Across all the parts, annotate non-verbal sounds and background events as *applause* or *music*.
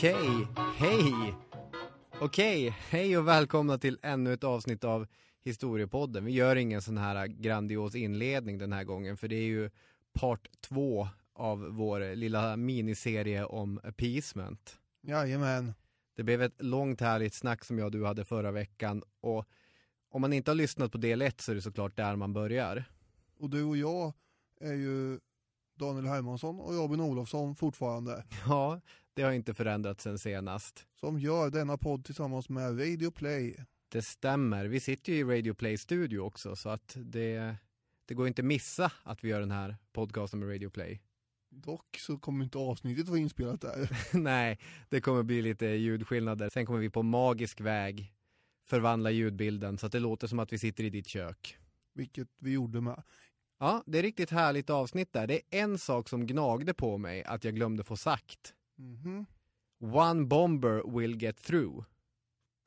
Okej, hej! Okej, hej och välkomna till ännu ett avsnitt av Historiepodden. Vi gör ingen sån här grandios inledning den här gången för det är ju part två av vår lilla miniserie om appeasement. Jajamän. Det blev ett långt härligt snack som jag och du hade förra veckan och om man inte har lyssnat på del ett så är det såklart där man börjar. Och du och jag är ju Daniel Hermansson och Robin Olofsson fortfarande. *laughs* Ja, det har inte förändrats sen senast. Som gör denna podd tillsammans med Radio Play. Det stämmer. Vi sitter ju i Radio Play Studio också så att det, det går inte missa att vi gör den här podcasten med Radio Play. Dock så kommer inte avsnittet vara inspelat där. *laughs* Nej, det kommer bli lite ljudskillnader. Sen kommer vi på magisk väg förvandla ljudbilden så att det låter som att vi sitter i ditt kök. Vilket vi gjorde med. Ja, det är riktigt härligt avsnitt där. Det är en sak som gnagde på mig att jag glömde få sagt. Mhm. One bomber will get through.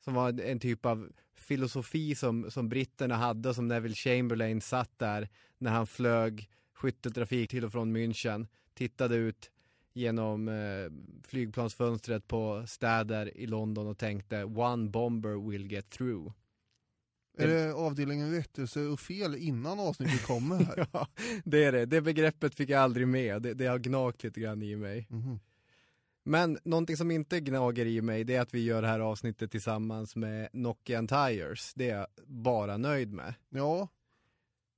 Som var en typ av filosofi som, som britterna hade, som Neville Chamberlain satt där när han flög skytteltrafik till och från München, tittade ut genom eh, flygplansfönstret på städer i London och tänkte One bomber will get through. Är det avdelningen rättelse och fel innan avsnittet kommer *laughs* här? ja, det är det. Det begreppet fick jag aldrig med. Det, det har gnagt lite grann i mig. Mhm. Men någonting som inte gnager i mig det är att vi gör det här avsnittet tillsammans med Nokian Tires. Det är jag bara nöjd med. Ja,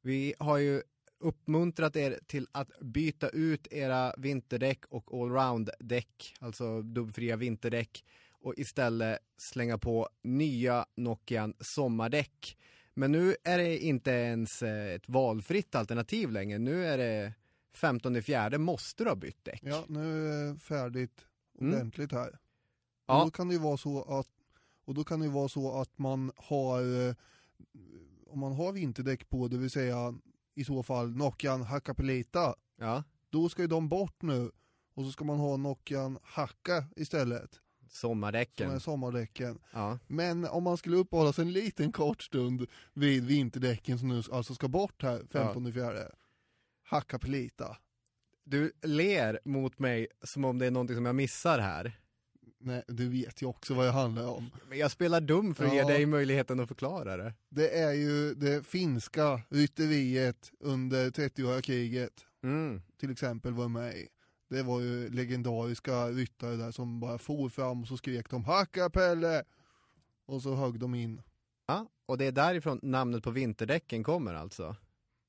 Vi har ju uppmuntrat er till att byta ut era vinterdäck och allround-däck, alltså dubbfria vinterdäck och istället slänga på nya Nokian sommardäck. Men nu är det inte ens eh, ett valfritt alternativ längre. Nu är det 15 fjärde måste du ha bytt däck. ja nu är det färdigt Mm. ordentligt här. Ja. Och då kan det ju vara så att och då kan det vara så att man har eh, om man har vinterdäck på, det vill säga i så fall Nokian Hakkapelita, ja. då ska ju de bort nu och så ska man ha Nokian Hakka istället, som Sommardäcken. är sommardäcken. Ja. Men om man skulle uppehålla sig en liten kort stund vid vinterdäcken som nu alltså ska bort här 15 fjärde. Hakkapelita. Du ler mot mig som om det är någonting som jag missar här. Nej, du vet ju också vad det handlar om. Men jag spelar dum för att ge Ja. dig möjligheten att förklara det. Det är ju det finska rytteriet under 30-åriga kriget, Mm. till exempel, var med i. Det var ju legendariska ryttare där som bara for fram och så skrek de Hakkapelle! Och så högg de in. Ja, och det är därifrån namnet på vinterdäcken kommer alltså.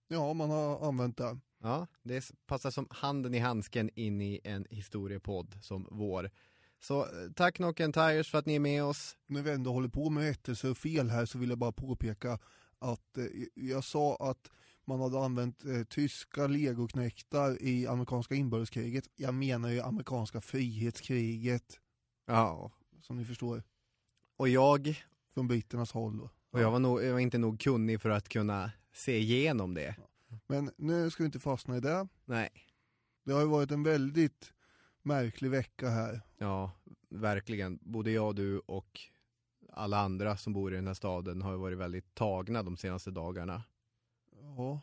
Ja, man har använt det. Ja, det passar som handen i handsken in i en historiepodd som vår. Så eh, tack Nokian Tires för att ni är med oss. när vi ändå håller på med rättelse och fel här så vill jag bara påpeka att eh, jag sa att man hade använt eh, tyska legoknektar i amerikanska inbördeskriget. Jag menar ju amerikanska frihetskriget, Ja, som ni förstår. Och jag, från britternas håll. då. och jag var, nog, jag var inte nog kunnig för att kunna se igenom det. Men nu ska vi inte fastna i det. Nej, Det har ju varit en väldigt märklig vecka här. ja, verkligen. Både jag, du och alla andra som bor i den här staden har ju varit väldigt tagna de senaste dagarna. Ja.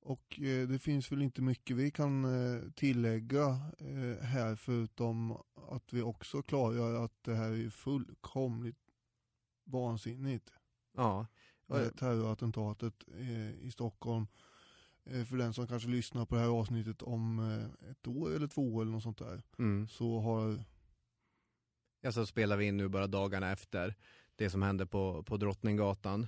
Och eh, det finns väl inte mycket vi kan eh, tillägga eh, här förutom att vi också klargör att det här är fullkomligt vansinnigt. Ja, Det här terrorattentatet eh, i Stockholm. Eh, för den som kanske lyssnar på det här avsnittet om eh, ett år eller två eller något sånt där. mm. Så har, Ja, så spelar vi in nu bara dagarna efter det som hände på, på Drottninggatan.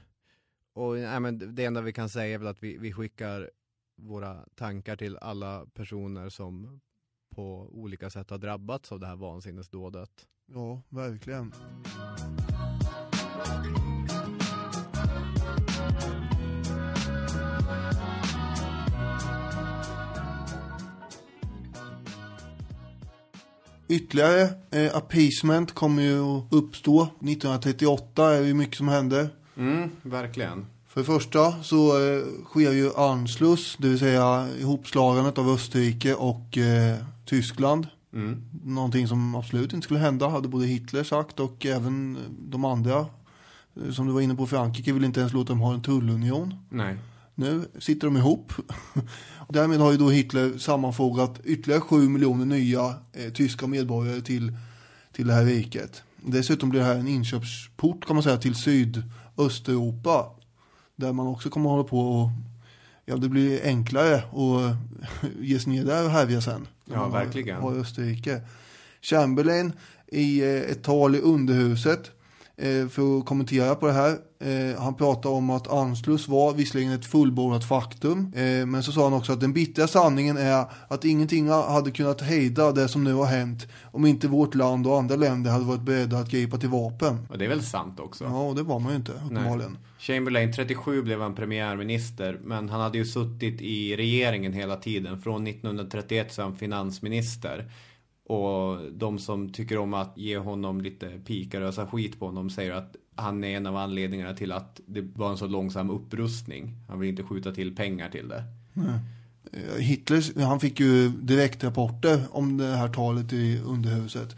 Och nej, men det enda vi kan säga är väl att vi, vi skickar våra tankar till alla personer som på olika sätt har drabbats av det här vansinnesdådet. ja verkligen. Ytterligare eh, appeasement kommer ju att uppstå. 1938 är det ju mycket som händer. Mm, verkligen. För det första så eh, sker ju Anschluss, det vill säga ihopslagandet av Österrike och eh, Tyskland. Mm. Någonting som absolut inte skulle hända, hade både Hitler sagt och även de andra. eh, Som du var inne på, Frankrike vill inte ens låta dem ha en tullunion. Nej. Nu sitter de ihop. *laughs* Därmed har ju då Hitler sammanfogat ytterligare 7 miljoner nya eh, tyska medborgare till, till det här riket. Dessutom blir det här en inköpsport kan man säga till Sydösteuropa. Där man också kommer hålla på och ja, det blir enklare att ge sig ner där och härja sen. Ja, verkligen. Har Österrike. Chamberlain i eh, ett tal i underhuset eh, för att kommentera på det här. Eh, han pratade om att Anschluss var visserligen ett fullbordat faktum. Eh, men så sa han också att den bittra sanningen är att ingenting hade kunnat hejda det som nu har hänt om inte vårt land och andra länder hade varit beredda att gripa till vapen. Och det är väl sant också? Ja, och det var man ju inte uppenbarligen. Chamberlain, 37 blev han premiärminister, men han hade ju suttit i regeringen hela tiden. Från 1931 så är han finansminister. Och de som tycker om att ge honom lite pikarösa skit på honom säger att han är en av anledningarna till att det var en så långsam upprustning. Han vill inte skjuta till pengar till det. Nej. Eh, Hitler, han fick ju direktrapporter om det här talet i underhuset.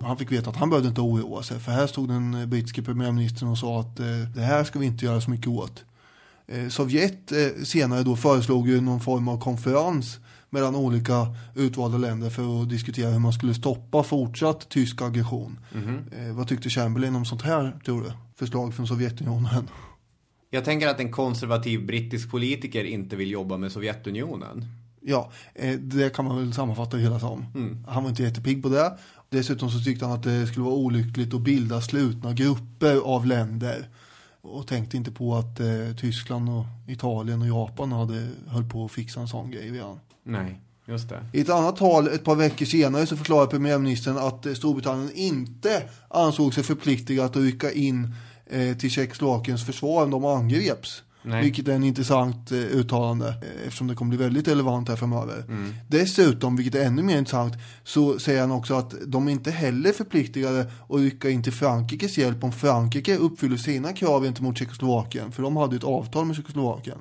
Han fick veta att han behövde inte oroa sig. För här stod den eh, brittiske premiärministern och sa att eh, det här ska vi inte göra så mycket åt. Sovjet senare då föreslog ju någon form av konferens mellan olika utvalda länder för att diskutera hur man skulle stoppa fortsatt tysk aggression. Eh, vad tyckte Chamberlain om sånt här, tror du? Förslag från Sovjetunionen. Jag tänker att en konservativ brittisk politiker inte vill jobba med Sovjetunionen. Ja, eh, det kan man väl sammanfatta det hela som. Han var inte jättepigg på det. Dessutom så tyckte han att det skulle vara olyckligt att bilda slutna grupper av länder. Och tänkte inte på att eh, Tyskland och Italien och Japan hade höll på att fixa en sån grej redan. Nej, just det. I ett annat tal ett par veckor senare så förklarade premiärministern att eh, Storbritannien inte ansåg sig förpliktigat att rycka in eh, till Tjeckoslovakiens försvar om de angreps. Nej. Vilket är en intressant eh, uttalande eftersom det kommer bli väldigt relevant här framöver. Dessutom, vilket är ännu mer intressant, så säger han också att de är inte heller förpliktigade att rycka in till Frankrikes hjälp om Frankrike uppfyller sina krav gentemot Tjeckoslovakien. För de hade ett avtal med Tjeckoslovakien.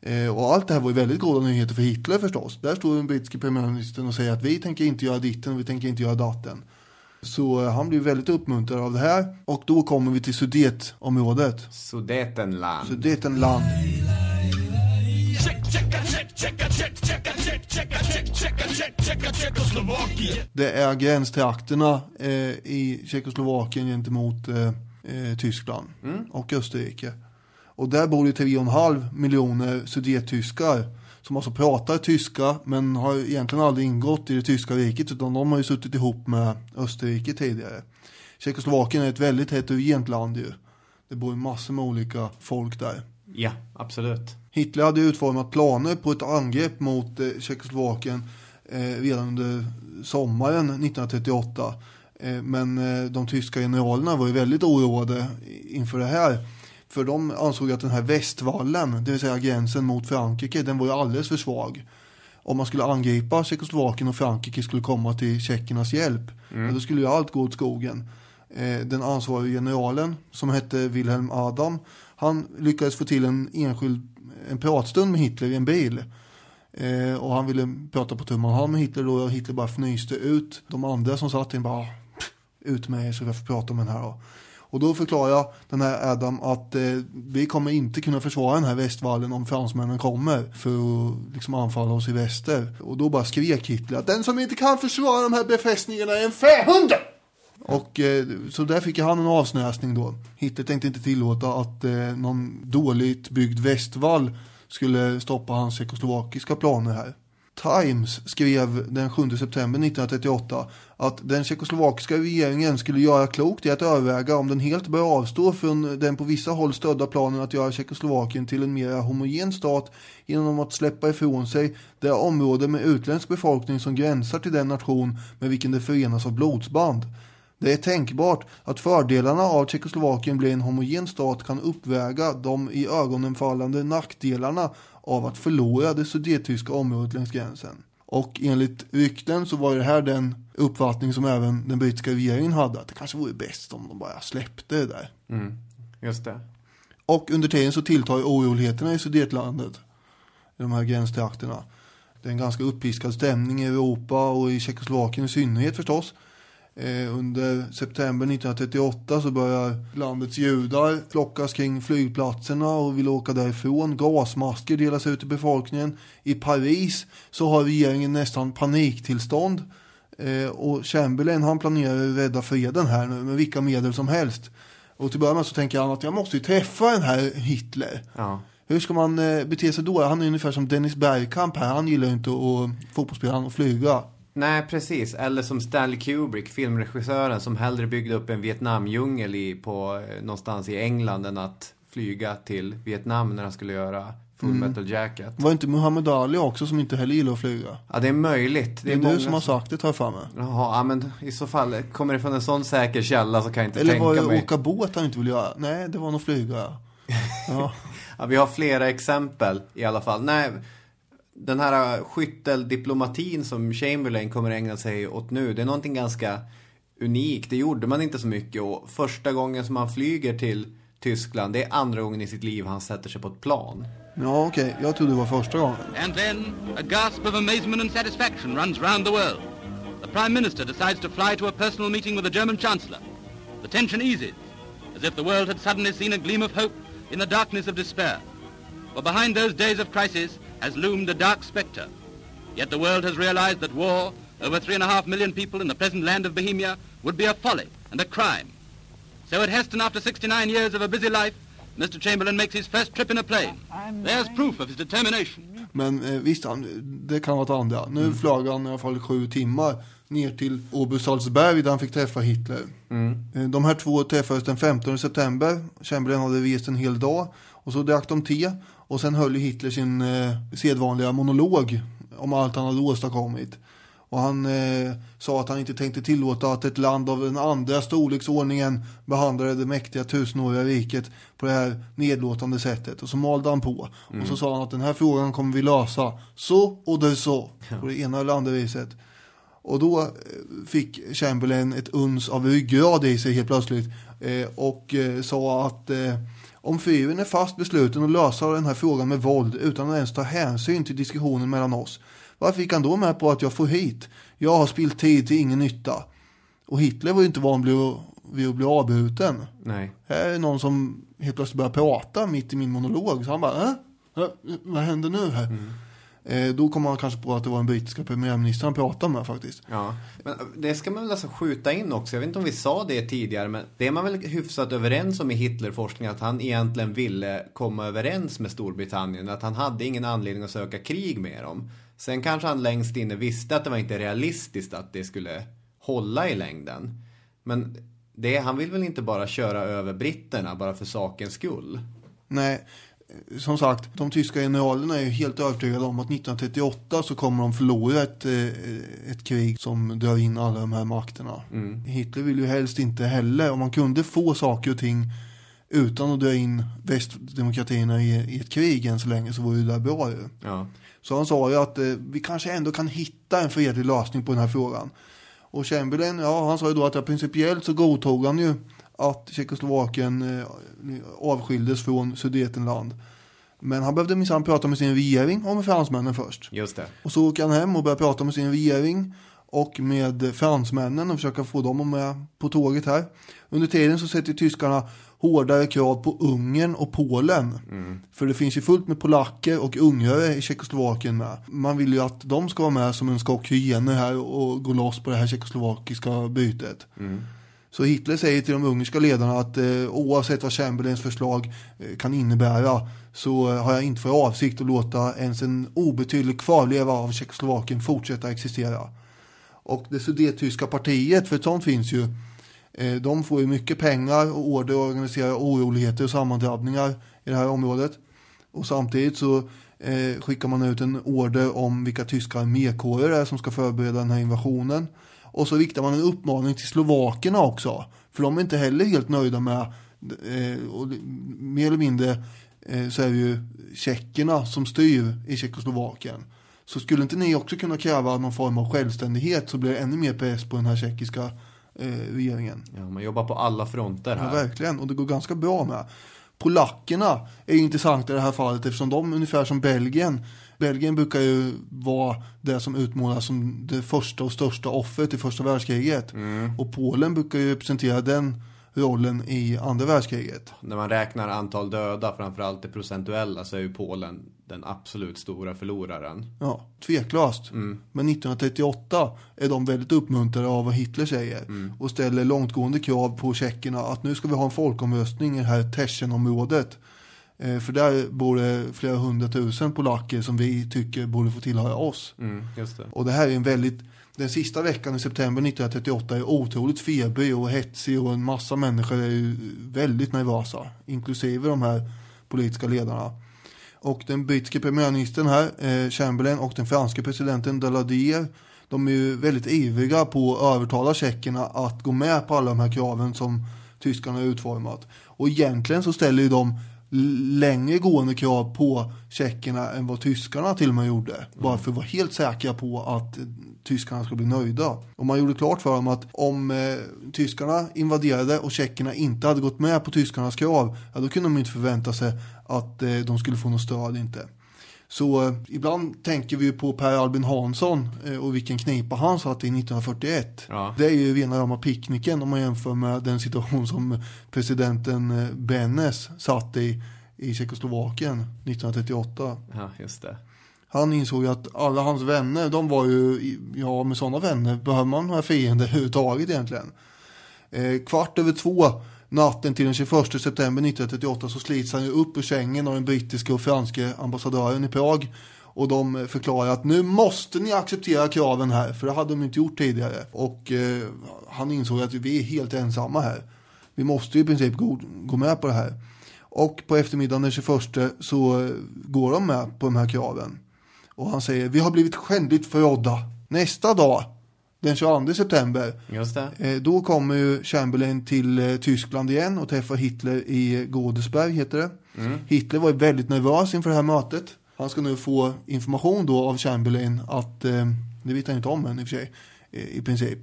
Eh, och allt det här var ju väldigt goda nyheter för Hitler förstås. Där står den brittiske premiärministern och säger att vi tänker inte göra ditten och vi tänker inte göra datten. Så eh, han blir väldigt uppmuntrad av det här. Och då kommer vi till Sudetområdet. Sudetenland. Sudetenland. Det är gränstrakterna eh, i Tjeckoslovakien gentemot eh, eh, Tyskland och Österrike. Och där bor det 3,5 miljoner sudettyskar som alltså pratar tyska men har egentligen aldrig ingått i det tyska riket utan de har ju suttit ihop med Österrike tidigare. Tjeckoslovakien är ett väldigt heterogent land ju. Det bor ju massor med olika folk där. Ja, absolut. Hitler hade utformat planer på ett angrepp mot eh, Tjeckoslovakien eh, redan under sommaren 1938. Eh, men eh, de tyska generalerna var ju väldigt oroade inför det här. För de ansåg att den här västvallen, det vill säga gränsen mot Frankrike, den var ju alldeles för svag. Om man skulle angripa Tjeckoslovakien och Frankrike skulle komma till tjeckernas hjälp, ja, då skulle ju allt gå åt skogen. eh, den ansvariga generalen som hette Wilhelm Adam. Han lyckades få till en enskild en pratstund med Hitler i en bil. Eh, och han ville prata på tumman hand med Hitler då och Hitler bara fnyste ut. De andra som satt in bara, "Ah, pff, ut med er så jag får prata om den här då. Och då förklarar den här Adam att eh, vi kommer inte kunna försvara den här västvallen om fransmännen kommer för att liksom anfalla oss i väster. Och då bara skrek Hitler att den som inte kan försvara de här befästningarna är en fähund! Och eh, så där fick han en avsnäsning då. Hitler tänkte inte tillåta att eh, någon dåligt byggd västvall skulle stoppa hans tjeckoslovakiska planer här. Times skrev den 7 september 1938 att den tjeckoslovakiska regeringen skulle göra klokt i att överväga om den helt bör avstå från den på vissa håll stödda planen att göra Tjeckoslovakien till en mer homogen stat genom att släppa ifrån sig det område med utländsk befolkning som gränsar till den nation med vilken det förenas av blodsband. Det är tänkbart att fördelarna av Tjeckoslovakien blir en homogen stat kan uppväga de i ögonen fallande nackdelarna av att förlora det sudettyska området längs gränsen. Och enligt rykten så var det här den uppfattning som även den brittiska regeringen hade, att det kanske vore bäst om de bara släppte det där. Just det. Och under tiden så tilltar oroligheterna i Sudetlandet, i de här gränstrakterna. Det är en ganska uppiskad stämning i Europa och i Tjeckoslovakien i synnerhet förstås. Eh, under september 1938 så börjar landets judar flockas kring flygplatserna och vill åka därifrån. Gasmasker delas ut till befolkningen. I Paris så har regeringen nästan paniktillstånd. Eh, och Chamberlain han planerar att rädda freden här nu med vilka medel som helst. Och till början så tänker han att jag måste ju träffa den här Hitler. Ja. Hur ska man eh, bete sig då? Han är ungefär som Dennis Bergkamp här. Han gillar ju inte att fotbollsspela och flyga. Nej, precis. Eller som Stanley Kubrick, filmregissören, som hellre byggde upp en Vietnamdjungel i, på, eh, någonstans i England än att flyga till Vietnam när han skulle göra Full Metal Jacket. Var inte Muhammad Ali också som inte heller gillar att flyga? Ja, det är möjligt. Det är, många du som har sagt det, tar jag för mig. Jaha, ja, men i så fall, kommer det från en sån säker källa så kan jag inte Eller tänka var det mig. åka båt han inte vill göra? Nej, det var nog flyga. *laughs* Ja. Ja, vi har flera exempel i alla fall. Nej, den här skytteldiplomatin som Chamberlain kommer ägna sig åt nu, det är någonting ganska unikt. Det gjorde man inte så mycket och första gången som han flyger till Tyskland, det är andra gången i sitt liv han sätter sig på ett plan. Ja, okej. Jag trodde det var första gången. And then a gasp of amazement and satisfaction runs round the world. The Prime Minister decides to fly to a personal meeting with the German Chancellor. The tension eases, as if the world had suddenly seen a gleam of hope in the darkness of despair. For behind those days of crisis has loomed a dark spectre. Yet the world has realized that war over three and a half million people in the present land of Bohemia would be a folly and a crime. So at Heston, after 69 years of a busy life, Mr. Chamberlain makes his first trip in a plane. There's proof of his determination. Men eh, visst, han, det kan vara ett andra. Nu flög han i alla fall sju timmar ner till Obersalzberg där han fick träffa Hitler. Eh, De här två träffades den 15 september. Chamberlain hade rest en hel dag. Och så drack de te. Och sen höll ju Hitler sin eh, sedvanliga monolog om allt han hade åstadkommit. Och han eh, sa att han inte tänkte tillåta att ett land av den andra storleksordningen behandlade det mäktiga tusenåriga riket på det här nedlåtande sättet. Och så malde han på. Och så sa han att den här frågan kommer vi lösa så och det så. På det ena eller andra viset. Och då eh, fick Chamberlain ett uns av ryggrad i sig helt plötsligt. Eh, och eh, sa att eh, om fyren är fast besluten att lösa den här frågan med våld utan att ens ta hänsyn till diskussionen mellan oss. Varför gick han då med på att jag får hit? Jag har spillt tid till ingen nytta. Och Hitler var ju inte van vid att- bli avbruten. Nej. Här är någon som helt plötsligt börjar prata mitt i min monolog. Så han bara, äh? Vad händer nu här? Eh, då kom han kanske på att det var den brittiska premiärministern han pratade med faktiskt. Ja, men det ska man väl alltså skjuta in också. Jag vet inte om vi sa det tidigare, men det är man väl hyfsat överens om i Hitlerforskningen att han egentligen ville komma överens med Storbritannien. Att han hade ingen anledning att söka krig med dem. Sen kanske han längst inne visste att det var inte realistiskt att det skulle hålla i längden. Men det, han vill väl inte bara köra över britterna bara för sakens skull? Nej, eh, som sagt, de tyska generalerna är ju helt övertygade om att 1938 så kommer de förlora ett, eh, ett krig som drar in alla de här makterna. Hitler vill ju helst inte heller, om man kunde få saker och ting utan att dra in västdemokratierna i, i ett krig än så länge så vore det där bra ju. Ja. Så han sa ju att eh, vi kanske ändå kan hitta en fredlig lösning på den här frågan. Och Chamberlain, ja han sa ju då att ja, principiellt så godtog han ju att Tjeckoslovakien eh, avskildes från Sudetenland. Men han behövde minsann prata med sin regering och med fransmännen först. Just det. Och så åker han hem och börjar prata med sin regering och med fransmännen och försöka få dem med på tåget här. Under tiden så sätter tyskarna hårdare krav på Ungern och Polen. Mm. För det finns ju fullt med polacker och ungrare i Tjeckoslovakien med. Man vill ju att de ska vara med som en skock hyener här och gå loss på det här tjeckoslovakiska bytet. Mm. Så Hitler säger till de ungerska ledarna att eh, oavsett vad Chamberlains förslag eh, kan innebära så eh, har jag inte för avsikt att låta ens en obetydlig kvarleva av Tjeckoslovakien fortsätta existera. Och det sudettyska partiet, för ett sånt finns ju, eh, de får ju mycket pengar och order att organisera oroligheter och sammandrabbningar i det här området. Och samtidigt så eh, skickar man ut en order om vilka tyska armékårer det är som ska förbereda den här invasionen. Och så riktar man en uppmaning till slovakerna också. För de är inte heller helt nöjda med, eh, och mer eller mindre eh, så är det ju tjeckerna som styr i Tjeckoslovakien. Så skulle inte ni också kunna kräva någon form av självständighet så blir det ännu mer press på den här tjeckiska eh, regeringen. Ja, man jobbar på alla fronter här. Ja, verkligen. Och det går ganska bra med. Polackerna är intressanta i det här fallet eftersom de ungefär som Belgien Belgien brukar ju vara det som utmålas som det första och största offret i första världskriget. Mm. Och Polen brukar ju representera den rollen i andra världskriget. När man räknar antal döda, framförallt det procentuella, så är ju Polen den absolut stora förloraren. Ja, tveklöst. Mm. Men 1938 är de väldigt uppmuntrade av vad Hitler säger mm. och ställer långtgående krav på tjeckerna att nu ska vi ha en folkomröstning i det här Teschenområdet. Eh, för där bor det flera hundratusen polacker som vi tycker borde få tillhöra oss. Mm, det. Och det här är en väldigt den sista veckan i september 1938 är otroligt febrig och hetsig och en massa människor är ju väldigt nervösa, inklusive de här politiska ledarna. Och den brittiska premiärministern här, eh, Chamberlain och den franska presidenten Daladier, de är ju väldigt ivriga på att övertala tjeckerna att gå med på alla de här kraven som tyskarna har utformat. Och egentligen så ställer ju de längre gående krav på tjeckerna än vad tyskarna till och med gjorde. Mm. Bara för att vara helt säkra på att tyskarna skulle bli nöjda. Och man gjorde klart för dem att om eh, tyskarna invaderade och tjeckerna inte hade gått med på tyskarnas krav, ja, då kunde de inte förvänta sig att eh, de skulle få något stöd inte. Så eh, ibland tänker vi på Per Albin Hansson eh, och vilken knipa han satt i 1941. Ja. Det är ju rena rama picknicken om man jämför med den situation som presidenten eh, Bennes satt i i Tjeckoslovakien 1938. Ja, just det. Han insåg att alla hans vänner, de var ju, ja med sådana vänner behöver man några fiender överhuvudtaget egentligen. Eh, kvart över två natten till den 21 september 1938 så slits han ju upp ur sängen av den brittiska och franske ambassadören i Prag. Och de förklarar att nu måste ni acceptera kraven här, för det hade de inte gjort tidigare. Och eh, han insåg att vi är helt ensamma här. Vi måste i princip gå, gå med på det här. Och på eftermiddagen den 21 så eh, går de med på de här kraven. Och han säger, vi har blivit skändligt förrådda. Nästa dag den 22 september. Eh, då kommer ju Chamberlain till eh, Tyskland igen och träffar Hitler i Godesberg heter det. Mm. Hitler var väldigt nervös inför det här mötet. Han ska nu få information då av Chamberlain att, eh, det vet han inte om än i och för sig, i princip,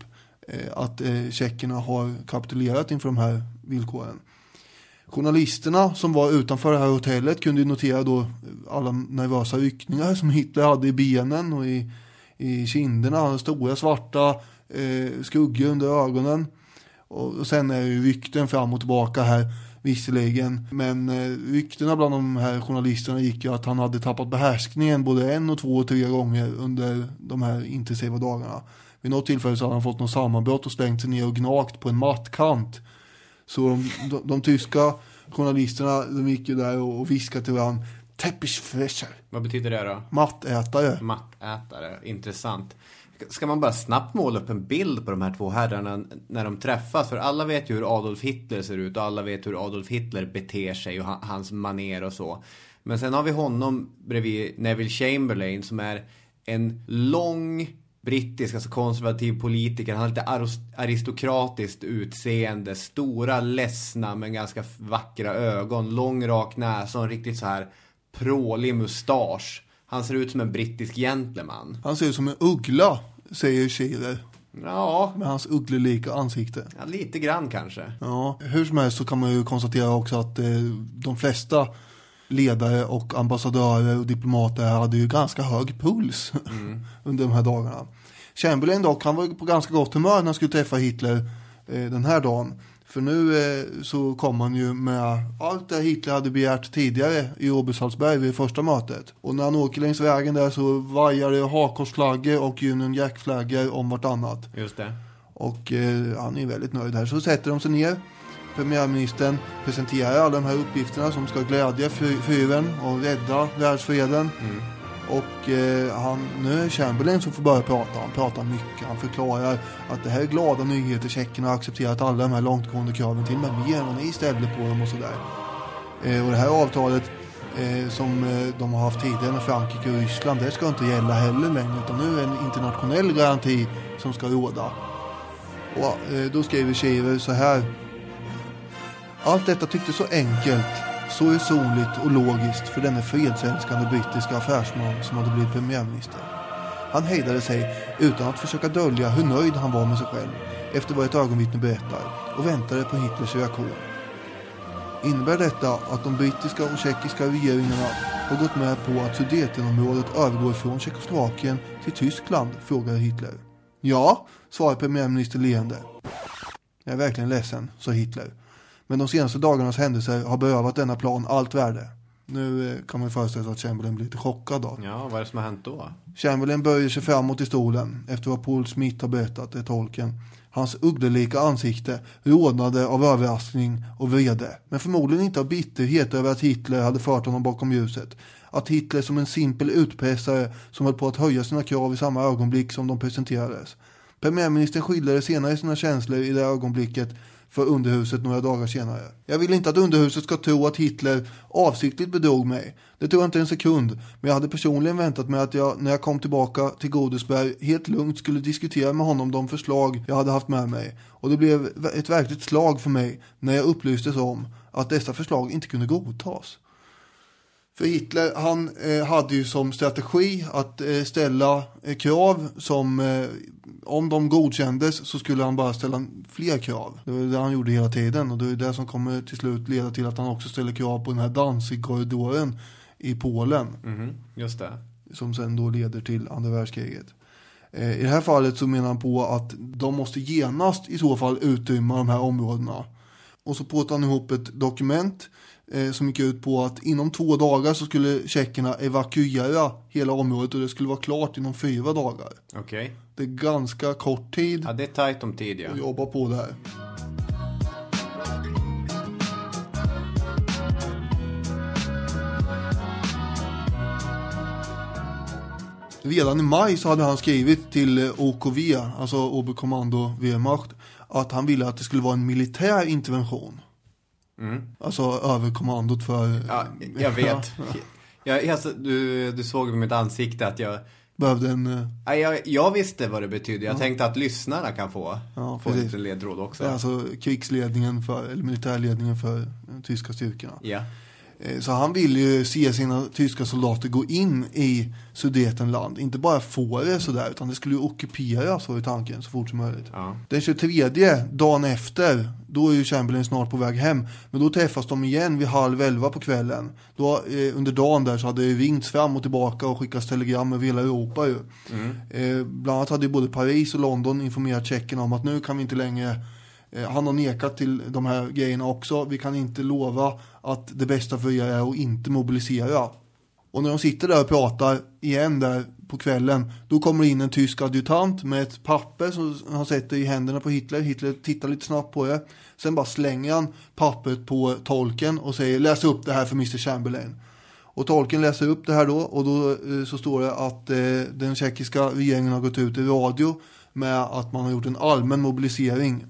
att tjeckerna har kapitulerat inför de här villkoren. Journalisterna som var utanför det här hotellet kunde ju notera då alla nervösa ryckningar som Hitler hade i benen och i i kinderna, stora svarta eh, skuggor under ögonen. Och, och sen är det ju rykten fram och tillbaka här visserligen. Men eh, ryktena bland de här journalisterna gick ju att han hade tappat behärskningen både en och två och tre gånger under de här intensiva dagarna. Vid något tillfälle så hade han fått något sammanbrott och slängt sig ner och gnagt på en mattkant. Så de, de, de tyska journalisterna de gick ju där och viskade till varandra Teppichfresher. Vad betyder det då? Mattätare. Mattätare, intressant. Ska man bara snabbt måla upp en bild på de här två herrarna när de träffas? För alla vet ju hur Adolf Hitler ser ut och alla vet hur Adolf Hitler beter sig och hans maner och så. Men sen har vi honom bredvid Neville Chamberlain som är en lång brittisk, alltså konservativ politiker. Han har lite aristokratiskt utseende, stora, ledsna men ganska vackra ögon, lång rak näsa och en riktigt så här prålig mustasch. Han ser ut som en brittisk gentleman. Han ser ut som en uggla, säger Schiller. Ja, Med hans ugglelika ansikte. ja, lite grann kanske. Ja, hur som helst så kan man ju konstatera också att eh, de flesta ledare och ambassadörer och diplomater hade ju ganska hög puls *laughs* under de här dagarna. Chamberlain dock, han var på ganska gott humör när han skulle träffa Hitler eh, den här dagen. För nu eh, så kom han ju med allt det Hitler hade begärt tidigare i Obersalzberg vid första mötet. Och när han åker längs vägen där så vajar det hakkorsflaggor och Union Jack-flaggor om vartannat. Just det. Och eh, han är väldigt nöjd här. Så sätter de sig ner. Premiärministern presenterar alla de här uppgifterna som ska glädja fy- fyren och rädda världsfreden. Och eh, han, nu är Chamberlain som får börja prata. Han pratar mycket. Han förklarar att det här är glada nyheter. Tjeckerna har accepterat alla de här långtgående kraven. Till och med mer än vad ni ställde på dem och sådär. Eh, och det här avtalet eh, som eh, de har haft tidigare med Frankrike och Ryssland. Det ska inte gälla heller längre. Utan nu är det en internationell garanti som ska råda. Och eh, då skriver Shiver så här. Allt detta tycktes så enkelt, så resonligt och logiskt för denne fredsälskande brittiska affärsman som hade blivit premiärminister. Han hejdade sig utan att försöka dölja hur nöjd han var med sig själv efter vad ett ögonvittne berättar och väntade på Hitlers reaktion. Innebär detta att de brittiska och tjeckiska regeringarna har gått med på att Sudetenområdet övergår från Tjeckoslovakien till Tyskland? frågade Hitler. Ja, svarade premiärminister leende. Jag är verkligen ledsen, sa Hitler. Men de senaste dagarnas händelser har berövat denna plan allt värde. Nu eh, kan man ju föreställa sig att Chamberlain blir lite chockad då. Ja, vad är det som har hänt då? Chamberlain böjer sig framåt i stolen efter vad Paul Smith har berättat, det är tolken. Hans ugglelika ansikte rodnade av överraskning och vrede. Men förmodligen inte av bitterhet över att Hitler hade fört honom bakom ljuset. Att Hitler som en simpel utpressare som höll på att höja sina krav i samma ögonblick som de presenterades. Premiärministern skildrade senare sina känslor i det ögonblicket för underhuset några dagar senare. Jag vill inte att underhuset ska tro att Hitler avsiktligt bedrog mig. Det tror jag inte en sekund. Men jag hade personligen väntat mig att jag, när jag kom tillbaka till Godesberg, helt lugnt skulle diskutera med honom de förslag jag hade haft med mig. Och det blev ett verkligt slag för mig när jag upplystes om att dessa förslag inte kunde godtas. För Hitler, han eh, hade ju som strategi att eh, ställa eh, krav som, eh, om de godkändes så skulle han bara ställa fler krav. Det var det han gjorde hela tiden och det är det som kommer till slut leda till att han också ställer krav på den här Danzig-korridoren i Polen. Mhm, just det. Som sen då leder till andra världskriget. Eh, I det här fallet så menar han på att de måste genast i så fall utrymma de här områdena. Och så påtar han ihop ett dokument som gick ut på att inom två dagar så skulle tjeckerna evakuera hela området och det skulle vara klart inom fyra dagar. Okej. Det är ganska kort tid Ja, det är tajt om tid ja. att jobba på det här. Redan i maj så hade han skrivit till eh, OKV, alltså Oberkommando Wehrmacht, att han ville att det skulle vara en militär intervention. Alltså överkommandot för... Mm. Ja, jag *laughs* vet. Jag, alltså, du, du såg på mitt ansikte att jag, Behövde en... eh, Nej, jag, jag visste vad det betydde. Jag tänkte att lyssnarna kan få, Ja, få lite ledtråd också. Det är alltså krigsledningen för, eller militärledningen för de tyska styrkorna. Ja. Eh, Så han vill ju se sina tyska soldater gå in i Sudetenland. Inte bara få det sådär, utan det skulle ju ockuperas var ju tanken så fort som möjligt. Ja. Den 23, dagen efter, då är ju Chamberlain snart på väg hem. Men då träffas de igen vid halv elva på kvällen. Då, eh, under dagen där så hade det ringts fram och tillbaka och skickats telegram över hela Europa ju. Eh, bland annat hade ju både Paris och London informerat tjeckerna om att nu kan vi inte längre Eh, han har nekat till de här grejerna också. Vi kan inte lova att det bästa för er är att inte mobilisera. Och när de sitter där och pratar igen där på kvällen, då kommer det in en tysk adjutant med ett papper som han sätter i händerna på Hitler. Hitler tittar lite snabbt på det. Sen bara slänger han pappret på tolken och säger läs upp det här för Mr Chamberlain. Och tolken läser upp det här då och då eh, så står det att eh, den tjeckiska regeringen har gått ut i radio med att man har gjort en allmän mobilisering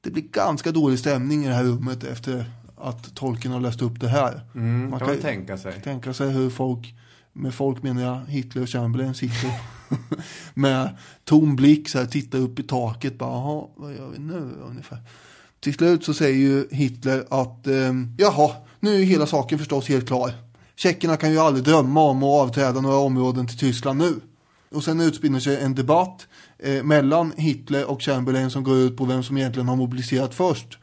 det blir ganska dålig stämning i det här rummet efter att tolken har läst upp det här. Mm, Man kan kan man tänka sig. tänka sig hur folk, med folk menar jag Hitler och Chamberlain sitter *laughs* med tom blick så här, tittar upp i taket bara, jaha, vad gör vi nu ungefär? Till slut så säger ju Hitler att, eh, jaha, nu är hela saken förstås helt klar. Tjeckerna kan ju aldrig drömma om att avträda några områden till Tyskland nu. Och sen utspinner sig en debatt eh, mellan Hitler och Chamberlain som går ut på vem som egentligen har mobiliserat först.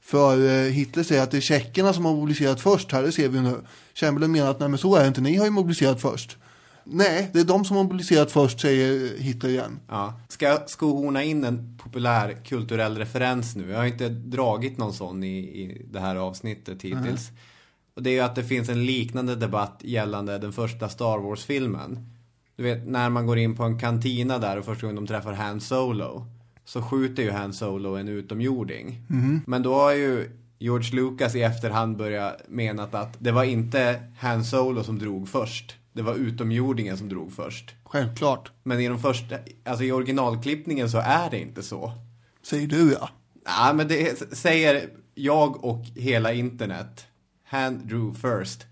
För eh, Hitler säger att det är tjeckerna som har mobiliserat först här, det ser vi nu. Chamberlain menar att nej men så är det inte, ni har ju mobiliserat först. Nej, det är de som har mobiliserat först, säger Hitler igen. Ja. Ska jag skohorna in en populär kulturell referens nu? Jag har inte dragit någon sån i, i det här avsnittet hittills. Och det är ju att det finns en liknande debatt gällande den första Star Wars-filmen. Du vet, när man går in på en kantina där och första gången de träffar Han Solo. Så skjuter ju Han Solo en utomjording. Men då har ju George Lucas i efterhand börjat menat att det var inte Han Solo som drog först. Det var utomjordingen som drog först. Självklart, Men i de första, alltså i originalklippningen så är det inte så. säger du ja. Nej, men det säger jag och hela internet. Han drew first.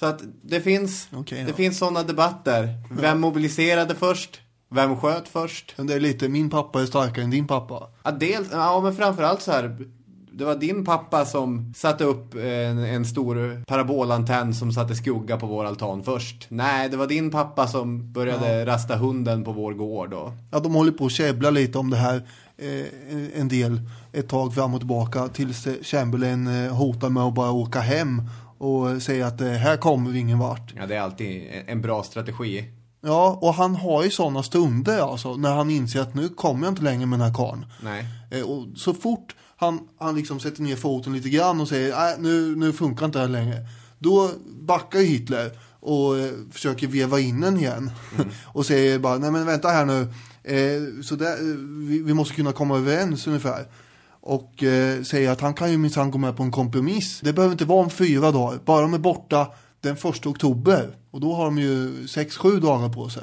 Så att det finns, Okej det finns sådana debatter. Vem mobiliserade först? Vem sköt först? Det är lite, min pappa är starkare än din pappa. Ja, dels, ja men framförallt så här. Det var din pappa som satte upp en, en stor parabolantenn som satte skugga på vår altan först. Nej, det var din pappa som började rasta hunden på vår gård då. Ja, de håller på att käbbla lite om det här eh, en del ett tag fram och tillbaka tills Chamberlain eh, hotar med att bara åka hem och säger att eh, här kommer vi ingen vart. Ja, det är alltid en- bra strategi. Ja, och han har ju sådana stunder alltså när han inser att nu kommer jag inte längre med den här karln. Nej. Eh, och så fort han, han liksom sätter ner foten lite grann och säger nej nu, nu funkar inte det här längre. Då backar ju Hitler och eh, försöker veva in den igen. *laughs* och säger bara nej men vänta här nu. Eh, så där, vi, vi måste kunna komma överens ungefär. Och eh, säger att han kan ju minsann gå med på en kompromiss. Det behöver inte vara om fyra dagar. Bara de är borta den första oktober. Och då har de ju sex, sju dagar på sig.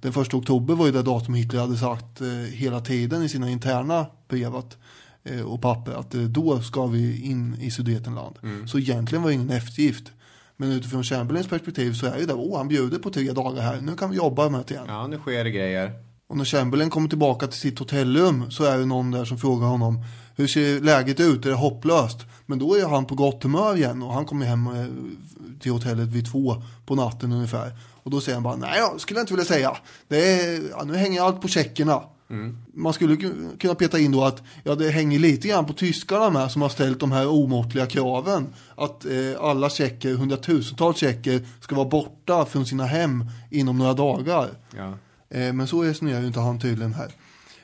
Den första oktober var ju det datum Hitler hade sagt eh, hela tiden i sina interna brev att, eh, och papper att eh, då ska vi in i Sudetenland. Så egentligen var det ingen eftergift. Men utifrån Chamberlains perspektiv så är ju det, åh han bjuder på tre dagar här, nu kan vi jobba med det igen. Ja, nu sker det grejer. Och när Chamberlain kommer tillbaka till sitt hotellrum så är det någon där som frågar honom hur ser läget ut, är det hopplöst? Men då är han på gott humör igen och han kommer hem eh, till hotellet vid två på natten ungefär. Och då säger han bara, nej jag skulle inte vilja säga. Det är, ja, nu hänger allt på tjeckerna. Man skulle ku- kunna peta in då att ja, det hänger lite grann på tyskarna med som har ställt de här omåttliga kraven. Att eh, alla tjecker, hundratusentals tjecker ska vara borta från sina hem inom några dagar. Ja. Eh, men så resonerar ju inte han tydligen här.